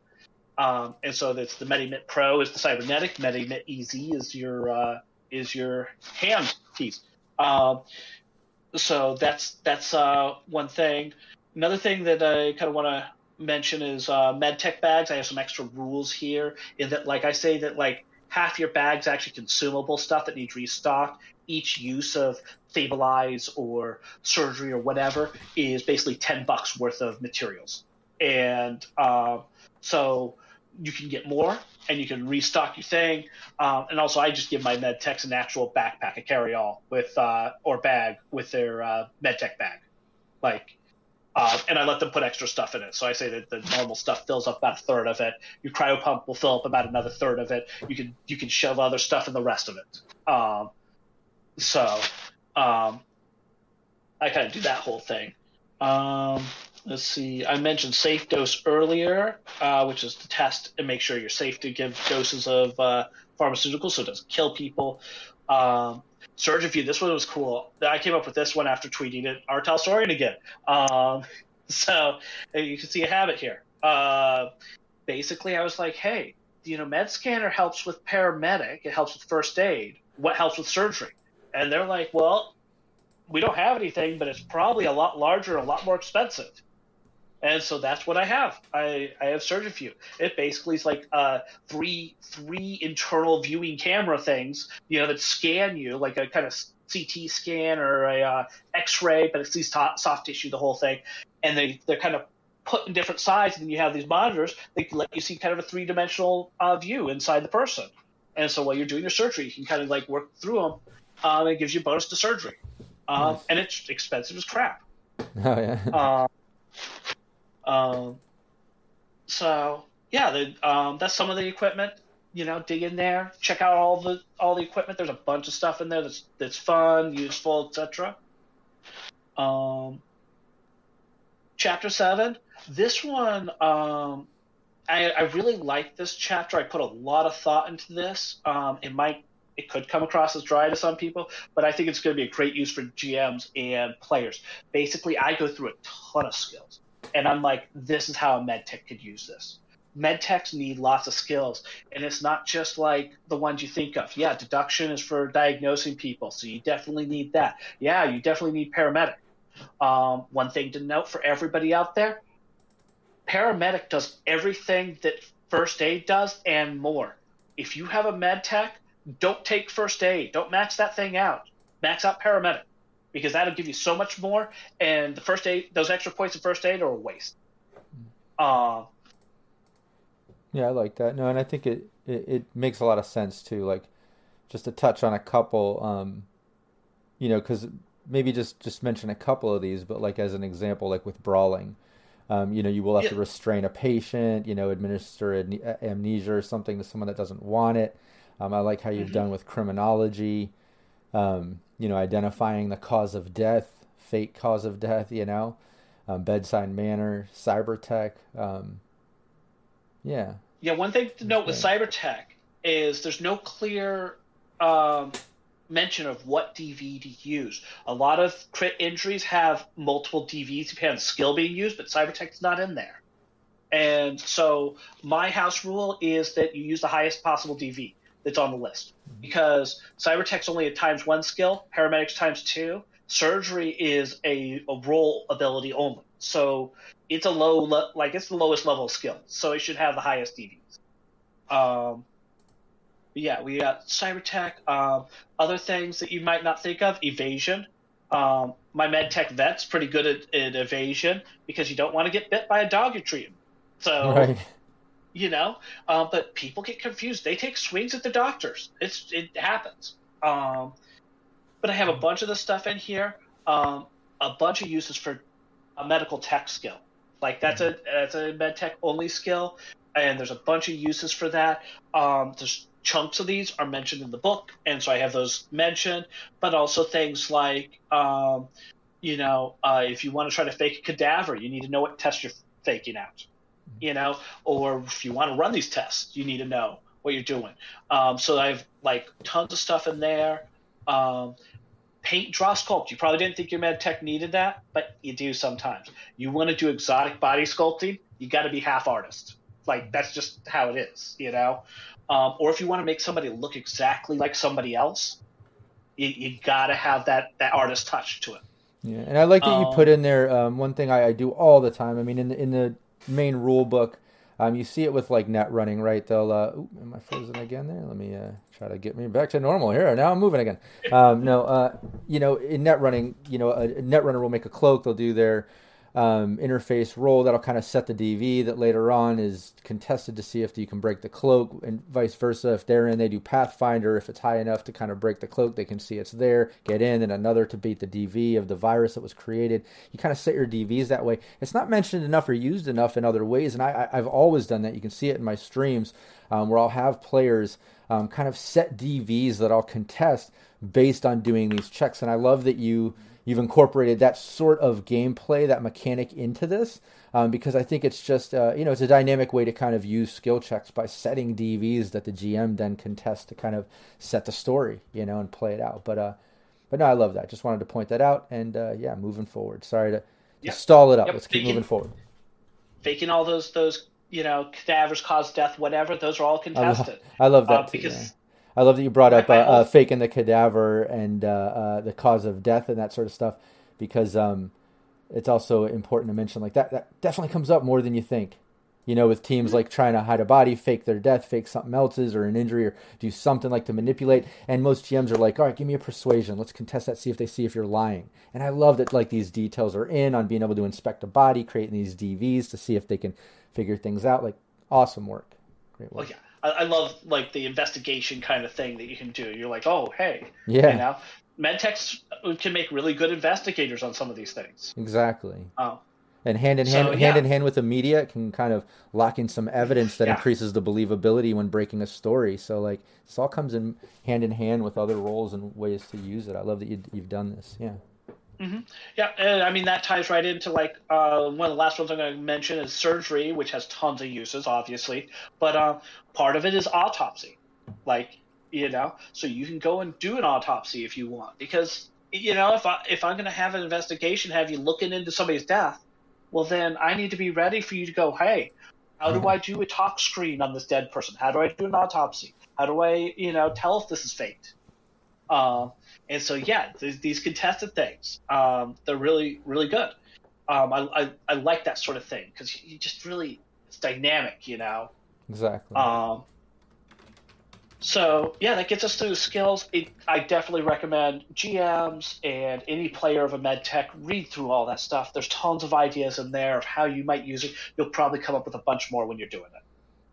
um, and so that's the MediMit Pro is the cybernetic, MediMit Easy is your uh, is your hand piece. Um, so that's that's uh, one thing. Another thing that I kind of want to mention is uh, medtech bags. I have some extra rules here in that, like I say, that like half your bag's actually consumable stuff that needs restocked. Each use of stabilize or surgery or whatever is basically ten bucks worth of materials, and uh, so you can get more and you can restock your thing. Um, and also, I just give my med techs an actual backpack, a carry all with uh, or bag with their uh, med tech bag, like. Uh, and I let them put extra stuff in it. So I say that the normal stuff fills up about a third of it. Your cryo pump will fill up about another third of it. You can you can shove other stuff in the rest of it. Um, so um, I kind of do that whole thing. Um, let's see. I mentioned safe dose earlier, uh, which is to test and make sure you're safe to give doses of uh, pharmaceuticals so it doesn't kill people. Um, View, this one was cool. I came up with this one after tweeting it. R. Talsorian again. Um, *laughs* so uh, you can see a habit here. Uh, basically, I was like, hey, you know, Med Scanner helps with paramedic. It helps with first aid. What helps with surgery? And they're like, well, we don't have anything, but it's probably a lot larger, a lot more expensive. And so that's what I have. I, I have Surgeon View. It basically is like uh, three three internal viewing camera things, you know, that scan you like a kind of CT scan or a uh, X-ray, but it's these to- soft tissue, the whole thing, and they they're kind of put in different sides, and then you have these monitors. They let you see kind of a three dimensional uh, view inside the person. And so while you're doing your surgery, you can kind of like work through them. Um, it gives you a bonus to surgery, um, Nice. and it's expensive as crap. Oh yeah. Um, so yeah, the, um, that's some of the equipment. You know, dig in there, check out all the all the equipment. There's a bunch of stuff in there that's that's fun, useful, etc. Um, chapter seven. This one, um, I, I really like this chapter. I put a lot of thought into this. Um, it might it could come across as dry to some people, but I think it's going to be a great use for GMs and players. Basically, I go through a ton of skills, and I'm like, this is how a medtech could use this. Medtechs need lots of skills, and it's not just like the ones you think of. Yeah, deduction is for diagnosing people, so you definitely need that. Yeah, you definitely need paramedic. Um, one thing to note for everybody out there paramedic does everything that first aid does and more. If you have a med tech, don't take first aid. Don't max that thing out. Max out paramedic because that'll give you so much more. And the first aid, those extra points of first aid are a waste. Um, Yeah, I like that. No, and I think it, it, it makes a lot of sense too. Like, just to touch on a couple, um, you know, because maybe just just mention a couple of these, but like as an example, like with brawling, um, you know, you will have Yeah. to restrain a patient, you know, administer an- amnesia or something to someone that doesn't want it. Um, I like how you've Mhm. done with criminology, um, you know, identifying the cause of death, fake cause of death, you know, um, bedside manner, cyber tech. Um, yeah, Yeah, one thing to note with cyber tech is there's no clear um, mention of what DV to use. A lot of crit injuries have multiple DVs depending on skill being used, but cyber cybertech's not in there. And so my house rule is that you use the highest possible DV that's on the list because cybertech's only a times one skill, paramedics times two, surgery is a, a roll ability only. So it's a low, le- like it's the lowest level skill, so it should have the highest DVs. Um, yeah, we got cybertech. Um, other things that you might not think of: evasion. Um, my medtech vet's pretty good at, at evasion because you don't want to get bit by a dog you're treating. So right. You know, uh, but people get confused. They take swings at the doctors. It's it happens. Um, but I have a bunch of the stuff in here. Um, a bunch of uses for a medical tech skill. Like that's a that's a med tech only skill, and there's a bunch of uses for that. Um, there's chunks of these are mentioned in the book, and so I have those mentioned. But also things like, um, you know, uh, if you want to try to fake a cadaver, you need to know what test you're faking out. You know, or if you want to run these tests, you need to know what you're doing. Um, so I have like tons of stuff in there. Um, paint, draw, sculpt. You probably didn't think your med tech needed that, but you do sometimes. You want to do exotic body sculpting, you got to be half artist. Like that's just how it is, you know. Um, or if you want to make somebody look exactly like somebody else, you, you got to have that that artist touch to it. Yeah, and I like that you Um, put in there um, one thing I, I do all the time. I mean, in the in the main rule book, um, you see it with like net running, right? They'll, uh, ooh, am I frozen again there? Let me uh, try to get me back to normal here. Now I'm moving again. Um, no, uh, you know, in net running, you know, a, a net runner will make a cloak. They'll do their um, interface roll that'll kind of set the DV that later on is contested to see if you can break the cloak and vice versa. If they're in, they do Pathfinder. If it's high enough to kind of break the cloak, they can see it's there, get in, and another to beat the DV of the virus that was created. You kind of set your DVs that way. It's not mentioned enough or used enough in other ways, and I, I've always done that. You can see it in my streams um, where I'll have players um, kind of set DVs that I'll contest based on doing these checks, and I love that you you've incorporated that sort of gameplay, that mechanic into this, um, because I think it's just uh, you know it's a dynamic way to kind of use skill checks by setting DVs that the GM then can test to kind of set the story, you know, and play it out. But uh, but no, I love that. Just wanted to point that out, and uh, yeah, moving forward. Sorry to, Yep. stall it up. Yep, Let's keep moving forward. Faking all those those you know cadavers cause death, whatever. Those are all I love, contested. I love that Uh, too. because yeah. I love that you brought up uh, uh, faking the cadaver and uh, uh, the cause of death and that sort of stuff, because um, it's also important to mention like that. That definitely comes up more than you think. You know, with teams Mm-hmm. like trying to hide a body, fake their death, fake something else's or an injury, or do something like to manipulate. And most GMs are like, "All right, give me a persuasion. Let's contest that. See if they see if you're lying." And I love that like these details are in on being able to inspect a body, creating these DVs to see if they can figure things out. Like, awesome work. Great work. Well, yeah, I, I love like the investigation kind of thing that you can do. You're like, oh, hey, Yeah. you know, medtechs can make really good investigators on some of these things. Exactly. Oh, And hand in So, hand, hand in hand with the media, it can kind of lock in some evidence that Yeah. increases the believability when breaking a story. So, like, this all comes in hand in hand with other roles and ways to use it. I love that you, you've done this. Yeah. Yeah, and I mean that ties right into like uh, one of the last ones I'm going to mention is surgery, which has tons of uses, obviously, but uh, part of it is autopsy, like you know, so you can go and do an autopsy if you want, because you know if I if I'm going to have an investigation, have you looking into somebody's death, well then I need to be ready for you to go, hey, how do I do a tox screen on this dead person? How do I do an autopsy? How do I you know tell if this is faked? Uh, and so, yeah, th- these contested things, um, they're really, really good. Um, I, I, I like that sort of thing because you just really, it's dynamic, you know? Exactly. Um, so, yeah, that gets us through the skills. It, I definitely recommend GMs and any player of a med tech read through all that stuff. There's tons of ideas in there of how you might use it. You'll probably come up with a bunch more when you're doing it.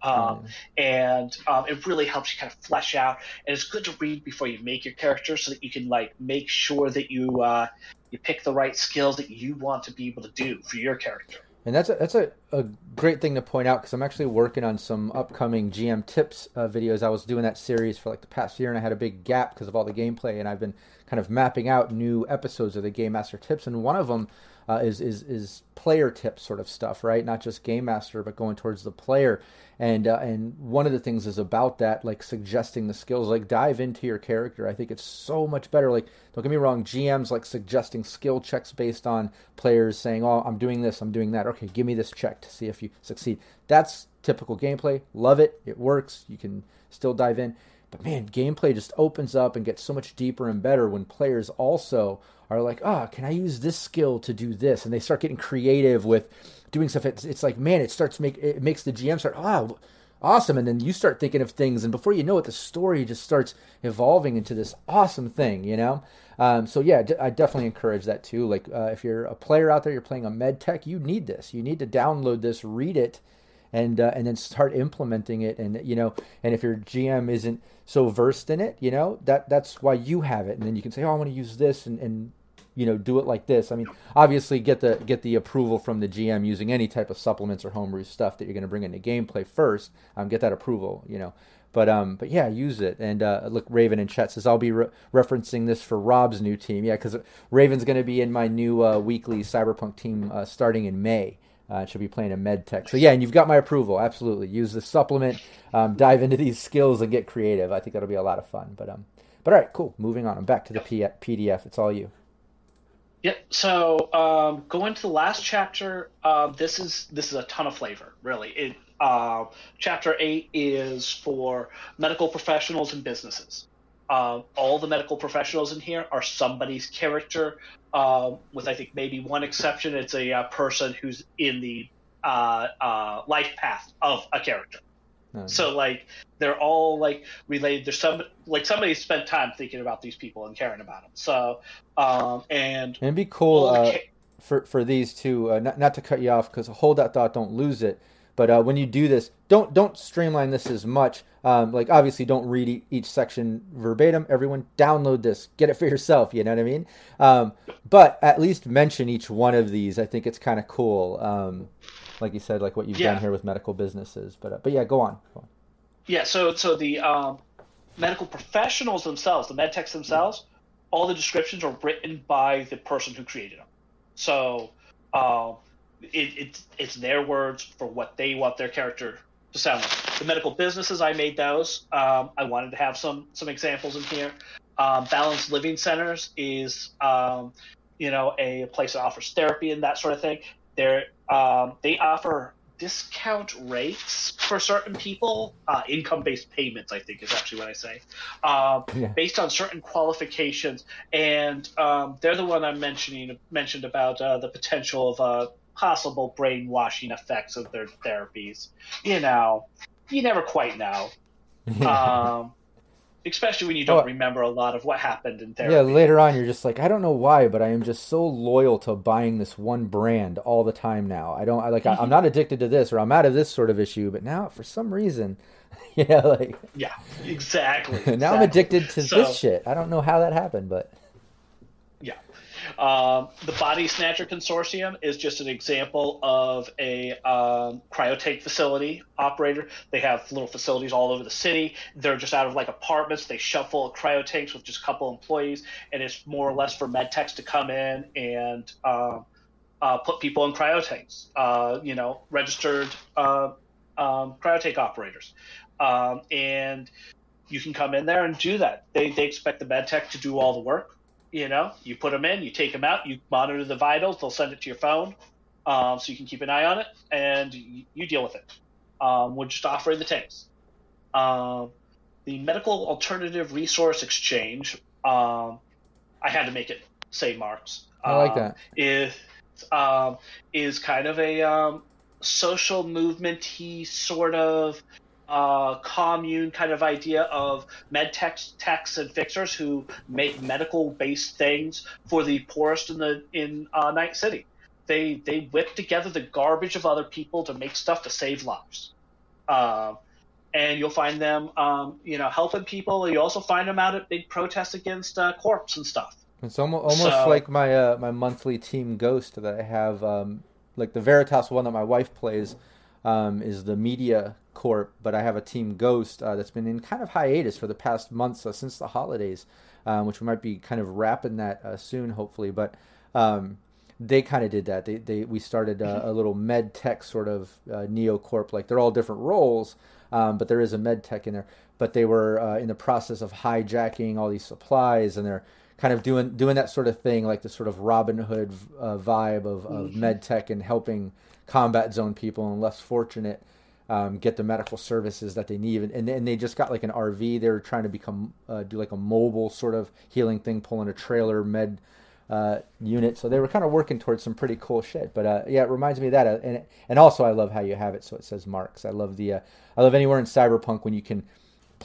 Um, and um, it really helps you kind of flesh out. And it's good to read before you make your character, so that you can like make sure that you uh, you pick the right skills that you want to be able to do for your character. And that's a, that's a, a great thing to point out because I'm actually working on some upcoming GM tips uh, videos. I was doing that series for like the past year, and I had a big gap because of all the gameplay, and I've been kind of mapping out new episodes of the Game Master tips, and one of them uh, is is is player tips sort of stuff, right? Not just game master, but going towards the player. And uh, and one of the things is about that, like suggesting the skills, like dive into your character. I think it's so much better. Like don't get me wrong, GMs like suggesting skill checks based on players saying, "Oh, I'm doing this, I'm doing that." Okay, give me this check to see if you succeed. That's typical gameplay. Love it. It works. You can still dive in. But man, gameplay just opens up and gets so much deeper and better when players also are like, oh, can I use this skill to do this? And they start getting creative with doing stuff. It's, it's like, man, it starts make it makes the GM start, oh, awesome. And then you start thinking of things, and before you know it, the story just starts evolving into this awesome thing, you know. Um, so yeah, I definitely encourage that too. Like uh, if you're a player out there, you're playing a med tech, you need this. You need to download this, read it, and uh, and then start implementing it. And you know, and if your GM isn't so versed in it, you know that that's why you have it. And then you can say, oh, I want to use this, and, and you know do it like this. I mean, obviously get the get the approval from the GM using any type of supplements or homebrew stuff that you're going to bring into gameplay first. Um, get that approval, you know. But um, but yeah, use it. And uh, look, Raven and Chet says I'll be re- referencing this for Rob's new team. Yeah, because Raven's going to be in my new uh, weekly Cyberpunk team uh, starting in May. Uh, she'll be playing a med tech. So yeah, and you've got my approval. Absolutely, use the supplement, um, dive into these skills, and get creative. I think that'll be a lot of fun. But um, but all right, cool. Moving on. I'm back to the P- PDF. It's all you. Yep. So um, going to the last chapter. Uh, this is this is a ton of flavor, really. It uh, chapter eight is for medical professionals and businesses. Uh, all the medical professionals in here are somebody's character, uh, with I think maybe one exception. It's a uh, person who's in the uh, uh, life path of a character. So like they're all like related. There's some like somebody spent time thinking about these people and caring about them. So um, and, it'd be cool uh, for for these two. Uh, not not to cut you off because hold that thought, don't lose it. But uh, when you do this, don't don't streamline this as much. Um, like obviously, don't read each section verbatim. Everyone, download this, get it for yourself. You know what I mean? Um, but at least mention each one of these. I think it's kind of cool. Um, like you said, like what you've yeah. done here with medical businesses. But uh, but yeah, go on. go on. Yeah. So so the um, medical professionals themselves, the med techs themselves, all the descriptions are written by the person who created them. So uh, it, it's it's their words for what they want their character to sound like. The medical businesses, I made those. Um, I wanted to have some some examples in here. Um, balanced living centers is um, you know a place that offers therapy and that sort of thing. They're um, they offer discount rates for certain people, uh, income-based payments, I think is actually what I say, uh, yeah. based on certain qualifications, and um, they're the one I'm mentioning mentioned about uh, the potential of uh, possible brainwashing effects of their therapies. You know, you never quite know. *laughs* um, especially when you don't oh, remember a lot of what happened in therapy. Yeah, later on you're just like, I don't know why, but I am just so loyal to buying this one brand all the time now. I don't I like I, am not addicted to this or I'm out of this sort of issue, but now for some reason, *laughs* yeah, like Yeah, exactly. *laughs* now exactly. I'm addicted to so, this shit. I don't know how that happened, but um, the Body Snatcher Consortium is just an example of a um, cryotank facility operator. They have little facilities all over the city. They're just out of like apartments. They shuffle cryotanks with just a couple employees, and it's more or less for med techs to come in and um, uh, put people in cryotanks. Uh, you know, registered uh, um, cryotank operators, um, and you can come in there and do that. They they expect the med tech to do all the work you know, you put them in, you take them out, you monitor the vitals. They'll send it to your phone, um, so you can keep an eye on it, and you, you deal with it. Um, we're just offering the tanks. Um, the Medical Alternative Resource Exchange. Um, I had to make it say Marks. I like that. Is um, is kind of a um, social movement-y sort of uh, commune kind of idea of med techs, techs and fixers who make medical based things for the poorest in the in uh, Night City. They they whip together the garbage of other people to make stuff to save lives. Um, and you'll find them, um, you know, helping people. You also find them out at big protests against uh, corpse and stuff. It's almost almost So- like my uh, my monthly team Ghost that I have. Um, like the Veritas one that my wife plays um, is the Media Corp, but I have a team Ghost uh, that's been in kind of hiatus for the past months uh, since the holidays, um, which we might be kind of wrapping that uh, soon, hopefully. But um, they kind of did that. They, they we started uh, a little med tech sort of uh, neo corp. Like they're all different roles, um, but there is a med tech in there. But they were uh, in the process of hijacking all these supplies, and they're kind of doing doing that sort of thing, like the sort of Robin Hood uh, vibe of, of med tech and helping combat zone people and less fortunate um, get the medical services that they need. And, and they just got like an RV. They were trying to become uh, do like a mobile sort of healing thing, pulling a trailer med uh, unit. So they were kind of working towards some pretty cool shit. But uh, yeah, it reminds me of that. And and also I love how you have it so it says marks. I love the uh, I love anywhere in cyberpunk when you can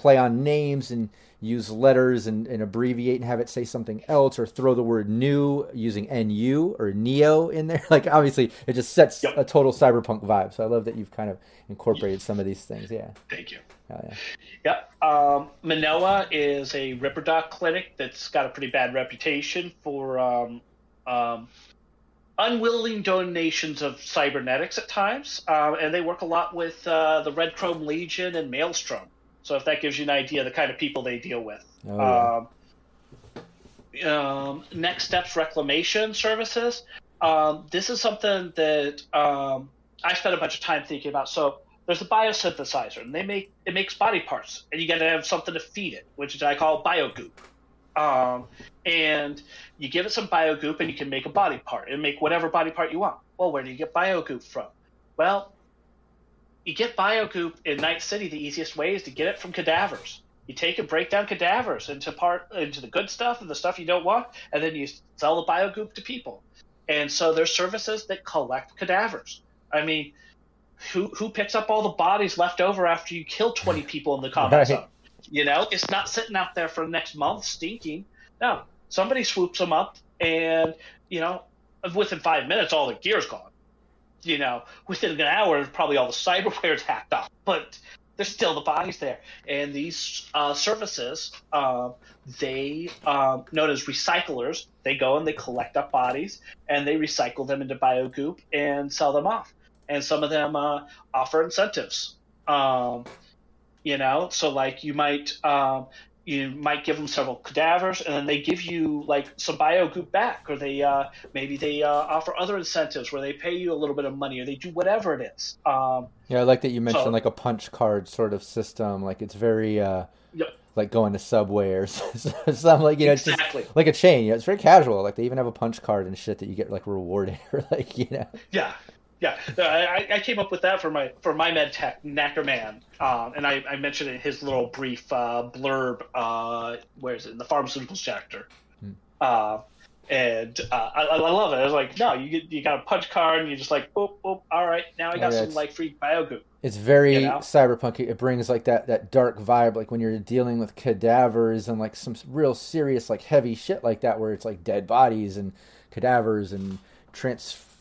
play on names and use letters and, and abbreviate and have it say something else or throw the word new using nu or neo in there *laughs* like obviously it just sets Yep. a total cyberpunk vibe so i love that you've kind of incorporated some of these things yeah Thank you. Hell yeah. Yep. Um, Manoa is a Ripper Doc clinic that's got a pretty bad reputation for um, um, unwilling donations of cybernetics at times, um, and they work a lot with uh, the Red Chrome Legion and Maelstrom. So if that gives you an idea of the kind of people they deal with. Oh, um, um, next steps reclamation services. Um, this is something that um, I spent a bunch of time thinking about. So there's a biosynthesizer, and they make it makes body parts, and you got to have something to feed it, which I call biogoop. Um, and you give it some biogoop, and you can make a body part, and make whatever body part you want. Well, where do you get biogoop from? Well, you get biogoop in Night City. The easiest way is to get it from cadavers. You take and break down cadavers into part into the good stuff and the stuff you don't want, and then you sell the biogoop to people. And so there's services that collect cadavers. I mean, who who picks up all the bodies left over after you kill 20 *laughs* people in the combat Right. zone? You know, it's not sitting out there for the next month stinking. No, somebody swoops them up, and you know, within five minutes, all the gear's gone. You know, within an hour, probably all the cyberware is hacked off, but there's still the bodies there. And these uh, services, um, they um, known as recyclers, they go and they collect up bodies and they recycle them into biogoop and sell them off. And some of them uh, offer incentives. Um, you know, so like you might um, you might give them several cadavers, and then they give you like some biogoop back, or they uh, maybe they uh, offer other incentives where they pay you a little bit of money, or they do whatever it is. Um, yeah i like that you mentioned So- like a punch card sort of system. Like it's very uh like going to subway or *laughs* something like you know it's just Exactly. like a chain. You know, it's very casual. Like they even have a punch card and shit that you get like rewarded *laughs* or like you know. Yeah, yeah. I, I came up with that for my for my med tech Knackerman, um, and I, I mentioned it in his little brief uh, blurb. Uh, where is it in the pharmaceuticals chapter? Uh, and uh, I, I love it. I was like, no, you get you got a punch card, and you're just like, boop, boop. All right, now I got Oh, yeah, some like free biogoop. It's very You know? cyberpunk. It brings like that that dark vibe, like when you're dealing with cadavers and like some real serious, like heavy shit like that, where it's like dead bodies and cadavers and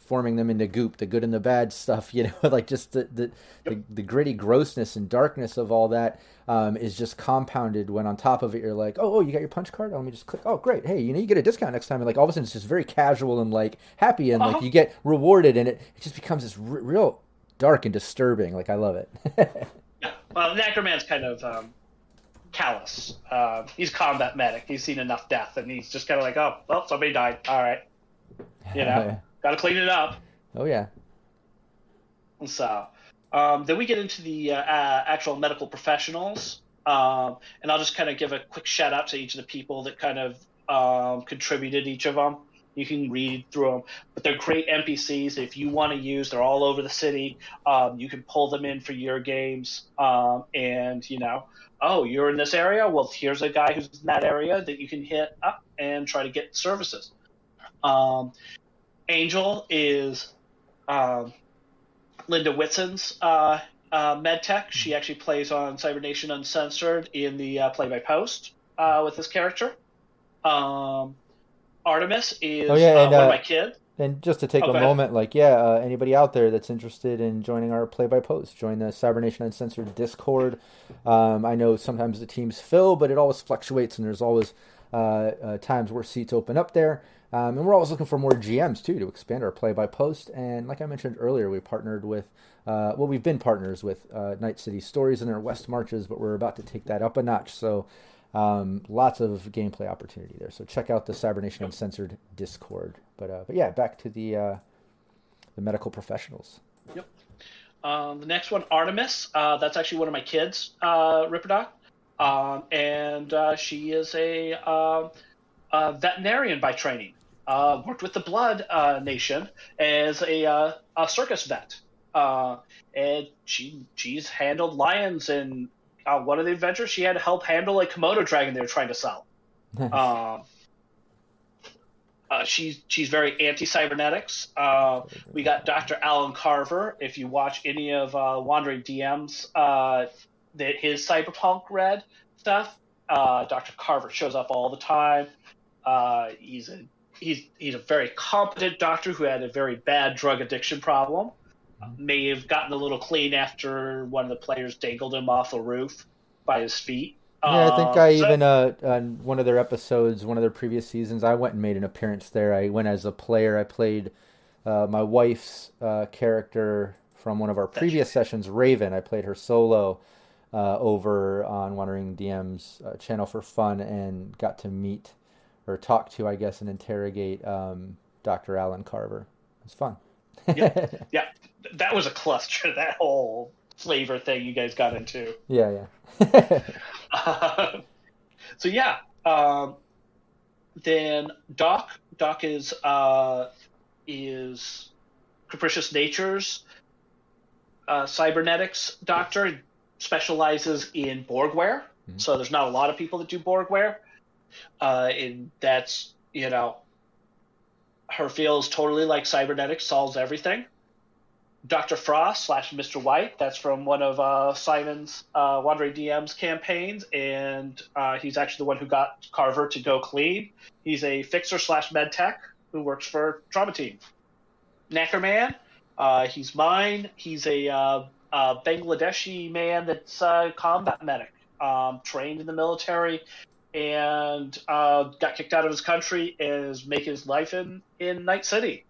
transforming them into goop, the good and the bad stuff. *laughs* You know, like just the the, the, the gritty grossness and darkness of all that um, is just compounded when on top of it you're like, oh, oh, you got your punch card. Let me just click. Oh, great. Hey, you know, you get a discount next time. And like all of a sudden, it's just very casual and like happy and like Uh-huh. you get rewarded, and it it just becomes this r- real dark and disturbing. Like I love it. *laughs* Yeah. Well, Knackerman's kind of um, callous. Uh, he's combat medic. He's seen enough death, and he's just kind of like, oh, well, somebody died. All right, you know, *laughs* got to clean it up. oh yeah. So um, then we get into the uh, uh, actual medical professionals, um, and I'll just kind of give a quick shout out to each of the people that kind of um, contributed each of them. You can read through them, but they're great NPCs. If you want to use, they're all over the city. Um, you can pull them in for your games, um, and you know, oh, you're in this area. Well, here's a guy who's in that area that you can hit up and try to get services. Um, Angel is um, Linda Whitson's uh, uh, medtech. She actually plays on Cybernation Uncensored in the uh, play by post uh, with this character. Um, Artemis is Oh, yeah, uh, and, one uh, of my kids. and just to take Oh, a moment, like, yeah, uh, anybody out there that's interested in joining our play by post, join the Cybernation Uncensored Discord. Um, I know sometimes the teams fill, but it always fluctuates, and there's always uh, uh, times where seats open up there. Um, and we're always looking for more GMs too to expand our play by post. And like I mentioned earlier, we partnered with, uh, well, we've been partners with uh, Night City Stories and their West Marches, but we're about to take that up a notch. So um, lots of gameplay opportunity there. So check out the Cybernation Uncensored Discord. But uh, but yeah, back to the uh, the medical professionals. Um, the next one, Artemis. Uh, that's actually one of my kids, uh, Ripperdoc. Um, and uh, she is a, a veterinarian by training. Uh, worked with the Blood uh, Nation as a, uh, a circus vet. Uh, and she she's handled lions in uh, one of the adventures. She had to help handle a Komodo dragon they were trying to sell. Uh, she's she's very anti-cybernetics. Uh, we got Dr. Alan Carver. If you watch any of uh, Wandering DM's, uh, that his cyberpunk red stuff, uh, Dr. Carver shows up all the time. Uh, he's a he's he's a very competent doctor who had a very bad drug addiction problem. May have gotten a little clean after one of the players dangled him off a roof by his feet. Yeah, I think Um, I so- even uh, on one of their episodes, one of their previous seasons, I went and made an appearance there. I went as a player. I played uh, my wife's uh, character from one of our previous sessions, Raven. I played her solo uh, over on Wandering DM's uh, channel for fun, and got to meet or talk to, I guess, and interrogate um, Dr. Alan Carver. It was fun. *laughs* Yeah. yeah, that was a cluster. That whole flavor thing you guys got into. yeah, yeah. *laughs* so yeah, um, then Doc Doc is uh, is Capricious Nature's uh, cybernetics doctor specializes in Borgware. So there's not a lot of people that do Borgware, uh, and that's you know her feels totally like cybernetics solves everything. Dr. Frost slash Mr. White. That's from one of uh, Simon's uh, Wandering DM's campaigns, and uh, he's actually the one who got Carver to go clean. He's a fixer slash med tech who works for Trauma Team. Knackerman, uh, he's mine. He's a uh, uh, Bangladeshi man that's a combat medic, um, trained in the military, and uh, got kicked out of his country and is making his life in, in Night City.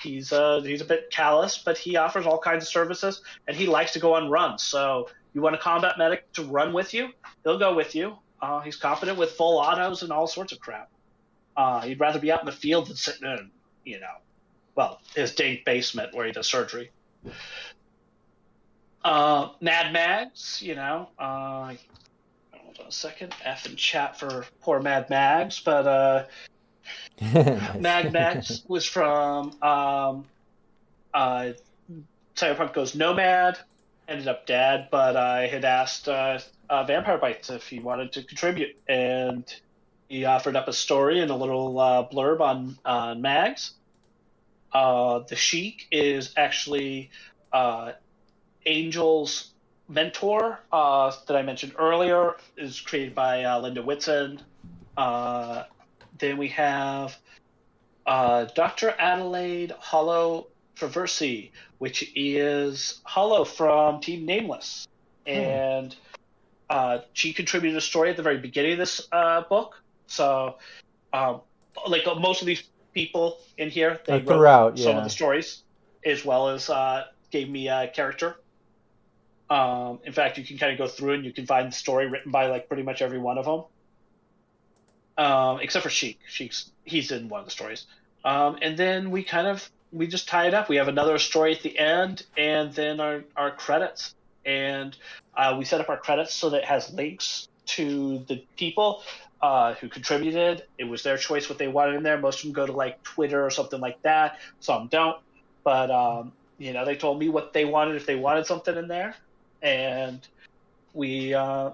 He's uh, he's a bit callous, but he offers all kinds of services, and he likes to go on runs. So you want a combat medic to run with you, he'll go with you. Uh, he's competent with full autos and all sorts of crap. Uh, he'd rather be out in the field than sitting in, you know, well, his dank basement where he does surgery. Uh, Mad Mags, you know, uh, hold on a second, F in chat for poor Mad Mags, but uh, *laughs* Nice. Mad Max *laughs* was from um, uh, Cyberpunk Goes Nomad. Ended up dead, but I had asked uh, uh, Vampire Bites if he wanted to contribute, and he offered up a story and a little uh, blurb on on Mags. Uh, the Sheik is actually uh, Angel's mentor uh, that I mentioned earlier. is created by uh, Linda Whitson. Uh, then we have uh, Dr. Adelaide Hollow Traversy, which is Hollow from Team Nameless. And uh, she contributed a story at the very beginning of this uh, book. So, um, like most of these people in here, they wrote some yeah. of the stories, as well as uh, gave me a character. Um, in fact, you can kind of go through and you can find the story written by like pretty much every one of them um, except for Sheik. Sheik's he's in one of the stories. Um, and then we kind of we just tie it up. We have another story at the end, and then our our credits. And uh, we set up our credits so that it has links to the people uh, who contributed. It was their choice what they wanted in there. Most of them go to like Twitter or something like that. Some don't, but um, you know they told me what they wanted if they wanted something in there, and we uh,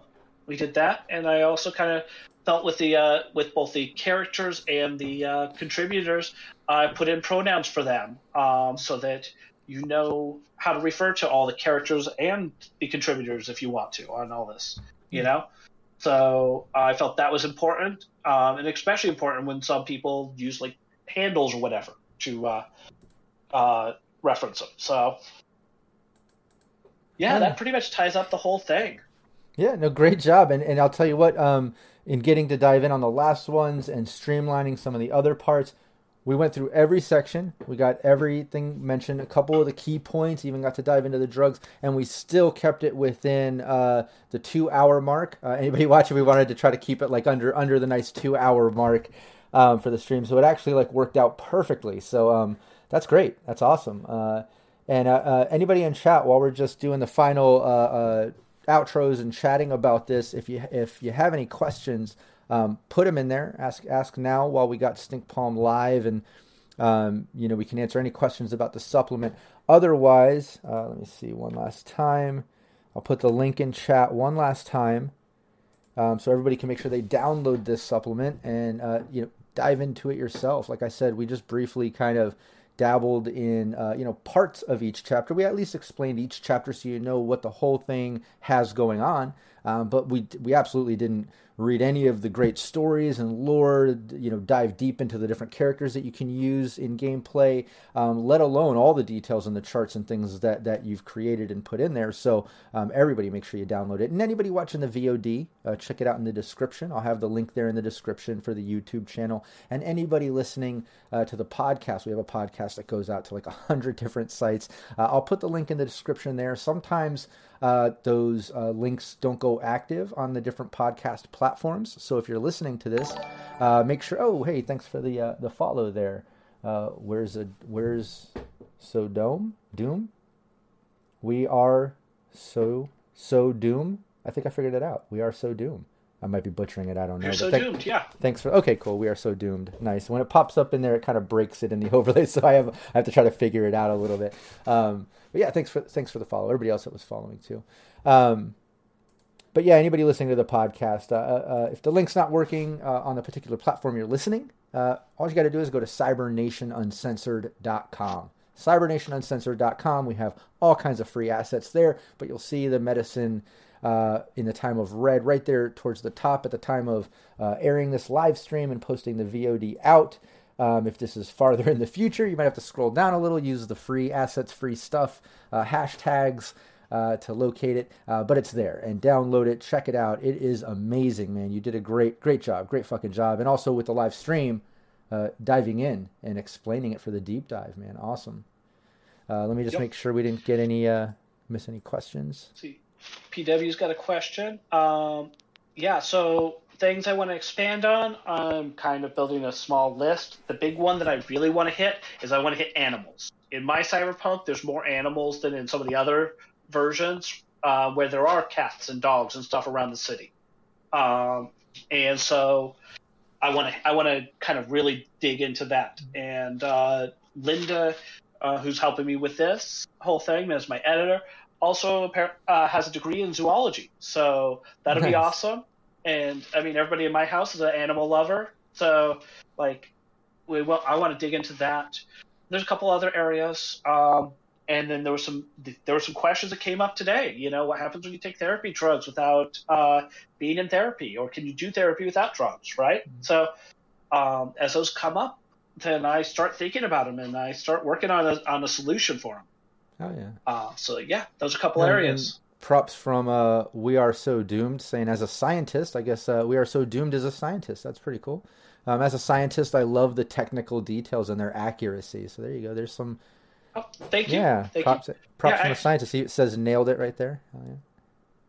we did that. And I also kind of felt with the uh, with both the characters and the uh, contributors, I put in pronouns for them um, so that you know how to refer to all the characters and the contributors if you want to on all this. You know, so I felt that was important, um, and especially important when some people use like handles or whatever to uh, uh, reference them. So, yeah, Yeah. that pretty much ties up the whole thing. Yeah, no, great job. And and I'll tell you what, um, in getting to dive in on the last ones and streamlining some of the other parts, we went through every section. We got everything mentioned, a couple of the key points, even got to dive into the drugs, and we still kept it within uh, the two hour mark. Uh, anybody *laughs* watching, we wanted to try to keep it like under under the nice two hour mark um, for the stream. So it actually like worked out perfectly. So um, that's great. That's awesome. Uh, and uh, uh, anybody in chat, while we're just doing the final uh, uh, outros and chatting about this, if you if you have any questions, um, put them in there. Ask ask now while we got Stink Palm live, and um, you know we can answer any questions about the supplement. Otherwise, uh, let me see one last time. I'll put the link in chat one last time, um, so everybody can make sure they download this supplement and uh, you know dive into it yourself. Like I said, we just briefly kind of dabbled in uh, you know parts of each chapter. We at least explained each chapter so you know what the whole thing has going on. Um, but we we absolutely didn't read any of the great stories and lore. You know, dive deep into the different characters that you can use in gameplay, um, let alone all the details and the charts and things that that you've created and put in there. So um, everybody, make sure you download it. And anybody watching the VOD, uh, check it out in the description. I'll have the link there in the description for the YouTube channel. And anybody listening uh, to the podcast, we have a podcast that goes out to like a hundred different sites. Uh, I'll put the link in the description there. Sometimes uh, those uh, links don't go active on the different podcast platforms. So if you're listening to this, uh, make sure. Oh, hey, thanks for the uh, the follow there. Uh, where's a where's so dome doom? We are so so doom. I think I figured it out. We are so doom. I might be butchering it. I don't know. You're so thank- doomed, yeah. Thanks for okay, cool. We are so doomed. Nice. When it pops up in there, it kind of breaks it in the *laughs* overlay, so I have I have to try to figure it out a little bit. Um, but yeah, thanks for thanks for the follow. Everybody else that was following too. Um, but yeah, anybody listening to the podcast, uh, uh, if the link's not working uh, on the particular platform you're listening, uh, all you got to do is go to cybernationuncensored.com. Cybernationuncensored.com. We have all kinds of free assets there, but you'll see the medicine uh, in the time of red right there towards the top at the time of uh, airing this live stream and posting the VOD out. Um, if this is farther *laughs* in the future, you might have to scroll down a little, use the free assets, free stuff, uh, hashtags uh, to locate it. Uh, but it's there and download it, check it out. It is amazing, man. You did a great, great job, great fucking job. And also with the live stream, uh, diving in and explaining it for the deep dive, man. Awesome. Uh, let me just Yep. make sure we didn't get any, uh, miss any questions. see, PW's got a question. Um, yeah, so things I want to expand on. I'm kind of building a small list. The big one that I really want to hit is I want to hit animals. In my cyberpunk, there's more animals than in some of the other versions, uh, where there are cats and dogs and stuff around the city. Um, and so I want to I want to kind of really dig into that. And uh, Linda, uh, who's helping me with this whole thing as my editor, also uh, has a degree in zoology. So that'll be awesome. And I mean, everybody in my house is an animal lover, so like, we well, I want to dig into that. There's a couple other areas, um, and then there was some there were some questions that came up today. You know, what happens when you take therapy drugs without uh, being in therapy, or can you do therapy without drugs? Right. So um, as those come up, then I start thinking about them and I start working on a on a solution for them. Oh, yeah. Uh, so yeah, those are a couple And- areas. and props from uh, We Are So Doomed saying, as a scientist, I guess uh, We Are So Doomed as a scientist. That's pretty cool. Um, as a scientist, I love the technical details and their accuracy. So there you go. There's some, Oh, thank you. yeah, Thank props, you. props Yeah, from I- a scientist. He it says nailed it right there. Oh, yeah.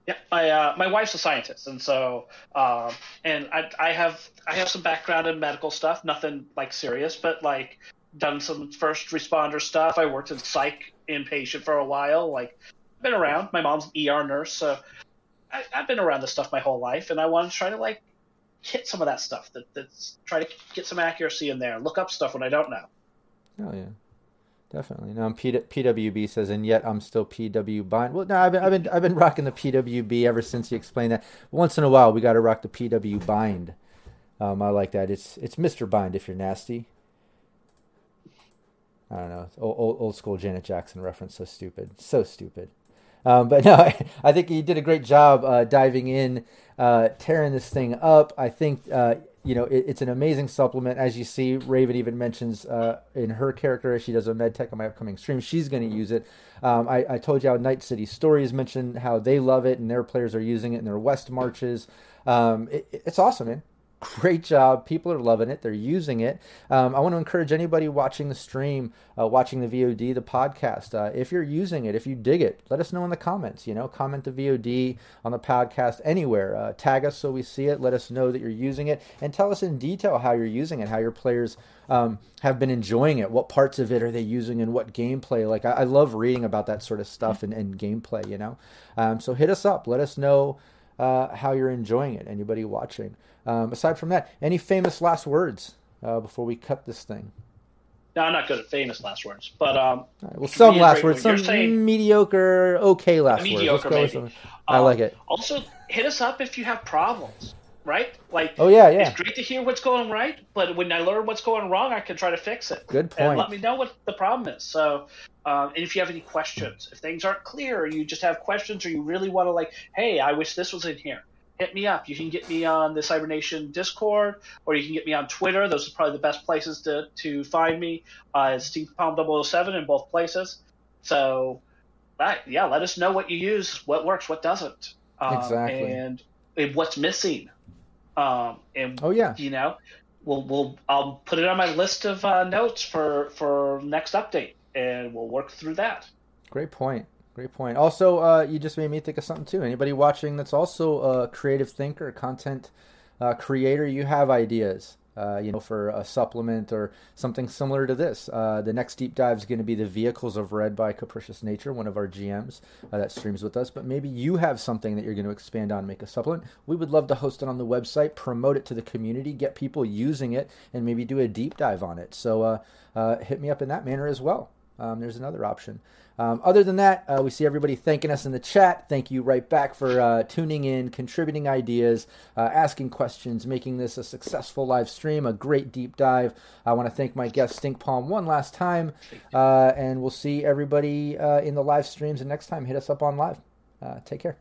Yeah, my uh, my wife's a scientist, and so um, and I I have I have some background in medical stuff, nothing like serious, but like done some first responder stuff. I worked in psych inpatient for a while. Like been around. My mom's an ER nurse, so I, I've been around this stuff my whole life, and I want to try to like hit some of that stuff. That that's try to get some accuracy in there. Look up stuff when I don't know. Oh yeah, definitely. No, P- PWB says, and yet I'm still PW bind. Well, no, I've been, I've been, I've been rocking the PWB ever since you explained that. Once in a while, we got to rock the PW bind. Um, I like that. It's it's Mr. Bind if you're nasty. I don't know. Old, old, old school Janet Jackson reference. So stupid. So stupid. Um, but *laughs* no, I, I think you did a great job uh, diving in, uh, tearing this thing up. I think uh, you know, it, it's an amazing supplement. As you see, Raven even mentions uh, in her character, as she does a med tech on my upcoming stream, she's going to use it. Um, I, I, told you how Night City Stories mentioned how they love it and their players are using it in their West marches. Um, it, it's awesome, man great job. People are loving it. They're using it. Um, I want to encourage anybody watching the stream, uh, watching the VOD, the podcast. Uh, if you're using it, if you dig it, let us know in the comments. You know, comment the VOD on the podcast anywhere. Uh, tag us so we see it. Let us know that you're using it, and tell us in detail how you're using it, how your players um, have been enjoying it. What parts of it are they using, and what gameplay? Like I, I love reading about that sort of stuff and, and gameplay. You know, um, so hit us up. Let us know uh, how you're enjoying it. Anybody watching? Um, aside from that, any famous last words uh, before we cut this thing? No, I'm not good at famous last words, but um, right, well, some last words, some saying, mediocre, okay last mediocre words. Maybe. I like it. Also, hit us up if you have problems, right? Like, oh yeah, yeah. It's great to hear what's going right, but when I learn what's going wrong, I can try to fix it. Good point. And let me know what the problem is. So, um, and if you have any questions, if things aren't clear, or you just have questions, or you really want to like, hey, I wish this was in here hit me up. You can get me on the Cybernation Discord, or you can get me on Twitter. Those are probably the best places to, to find me. Uh, it's SteamPalm007 in both places. So, that, yeah, let us know what you use, what works, what doesn't, um, exactly, and, and, what's missing. Um, and oh yeah, you know, we'll we'll I'll put it on my list of uh, notes for for next update, and we'll work through that. Great point. Great point. Also, uh, you just made me think of something too. Anybody watching that's also a creative thinker, content uh, creator, you have ideas, uh, you know, for a supplement or something similar to this. Uh, the next deep dive is going to be the vehicles of red by Capricious Nature, one of our GMs uh, that streams with us. But maybe you have something that you're going to expand on, make a supplement. We would love to host it on the website, promote it to the community, get people using it, and maybe do a deep dive on it. So uh, hit me up in that manner as well. Um, there's another option. Um, other than that, uh, we see everybody thanking us in the chat. Thank you right back for uh, tuning in, contributing ideas, uh, asking questions, making this a successful live stream, a great deep dive. I want to thank my guest Stink Palm one last time, uh, and we'll see everybody uh, in the live streams. And next time, hit us up on live. Uh, take care.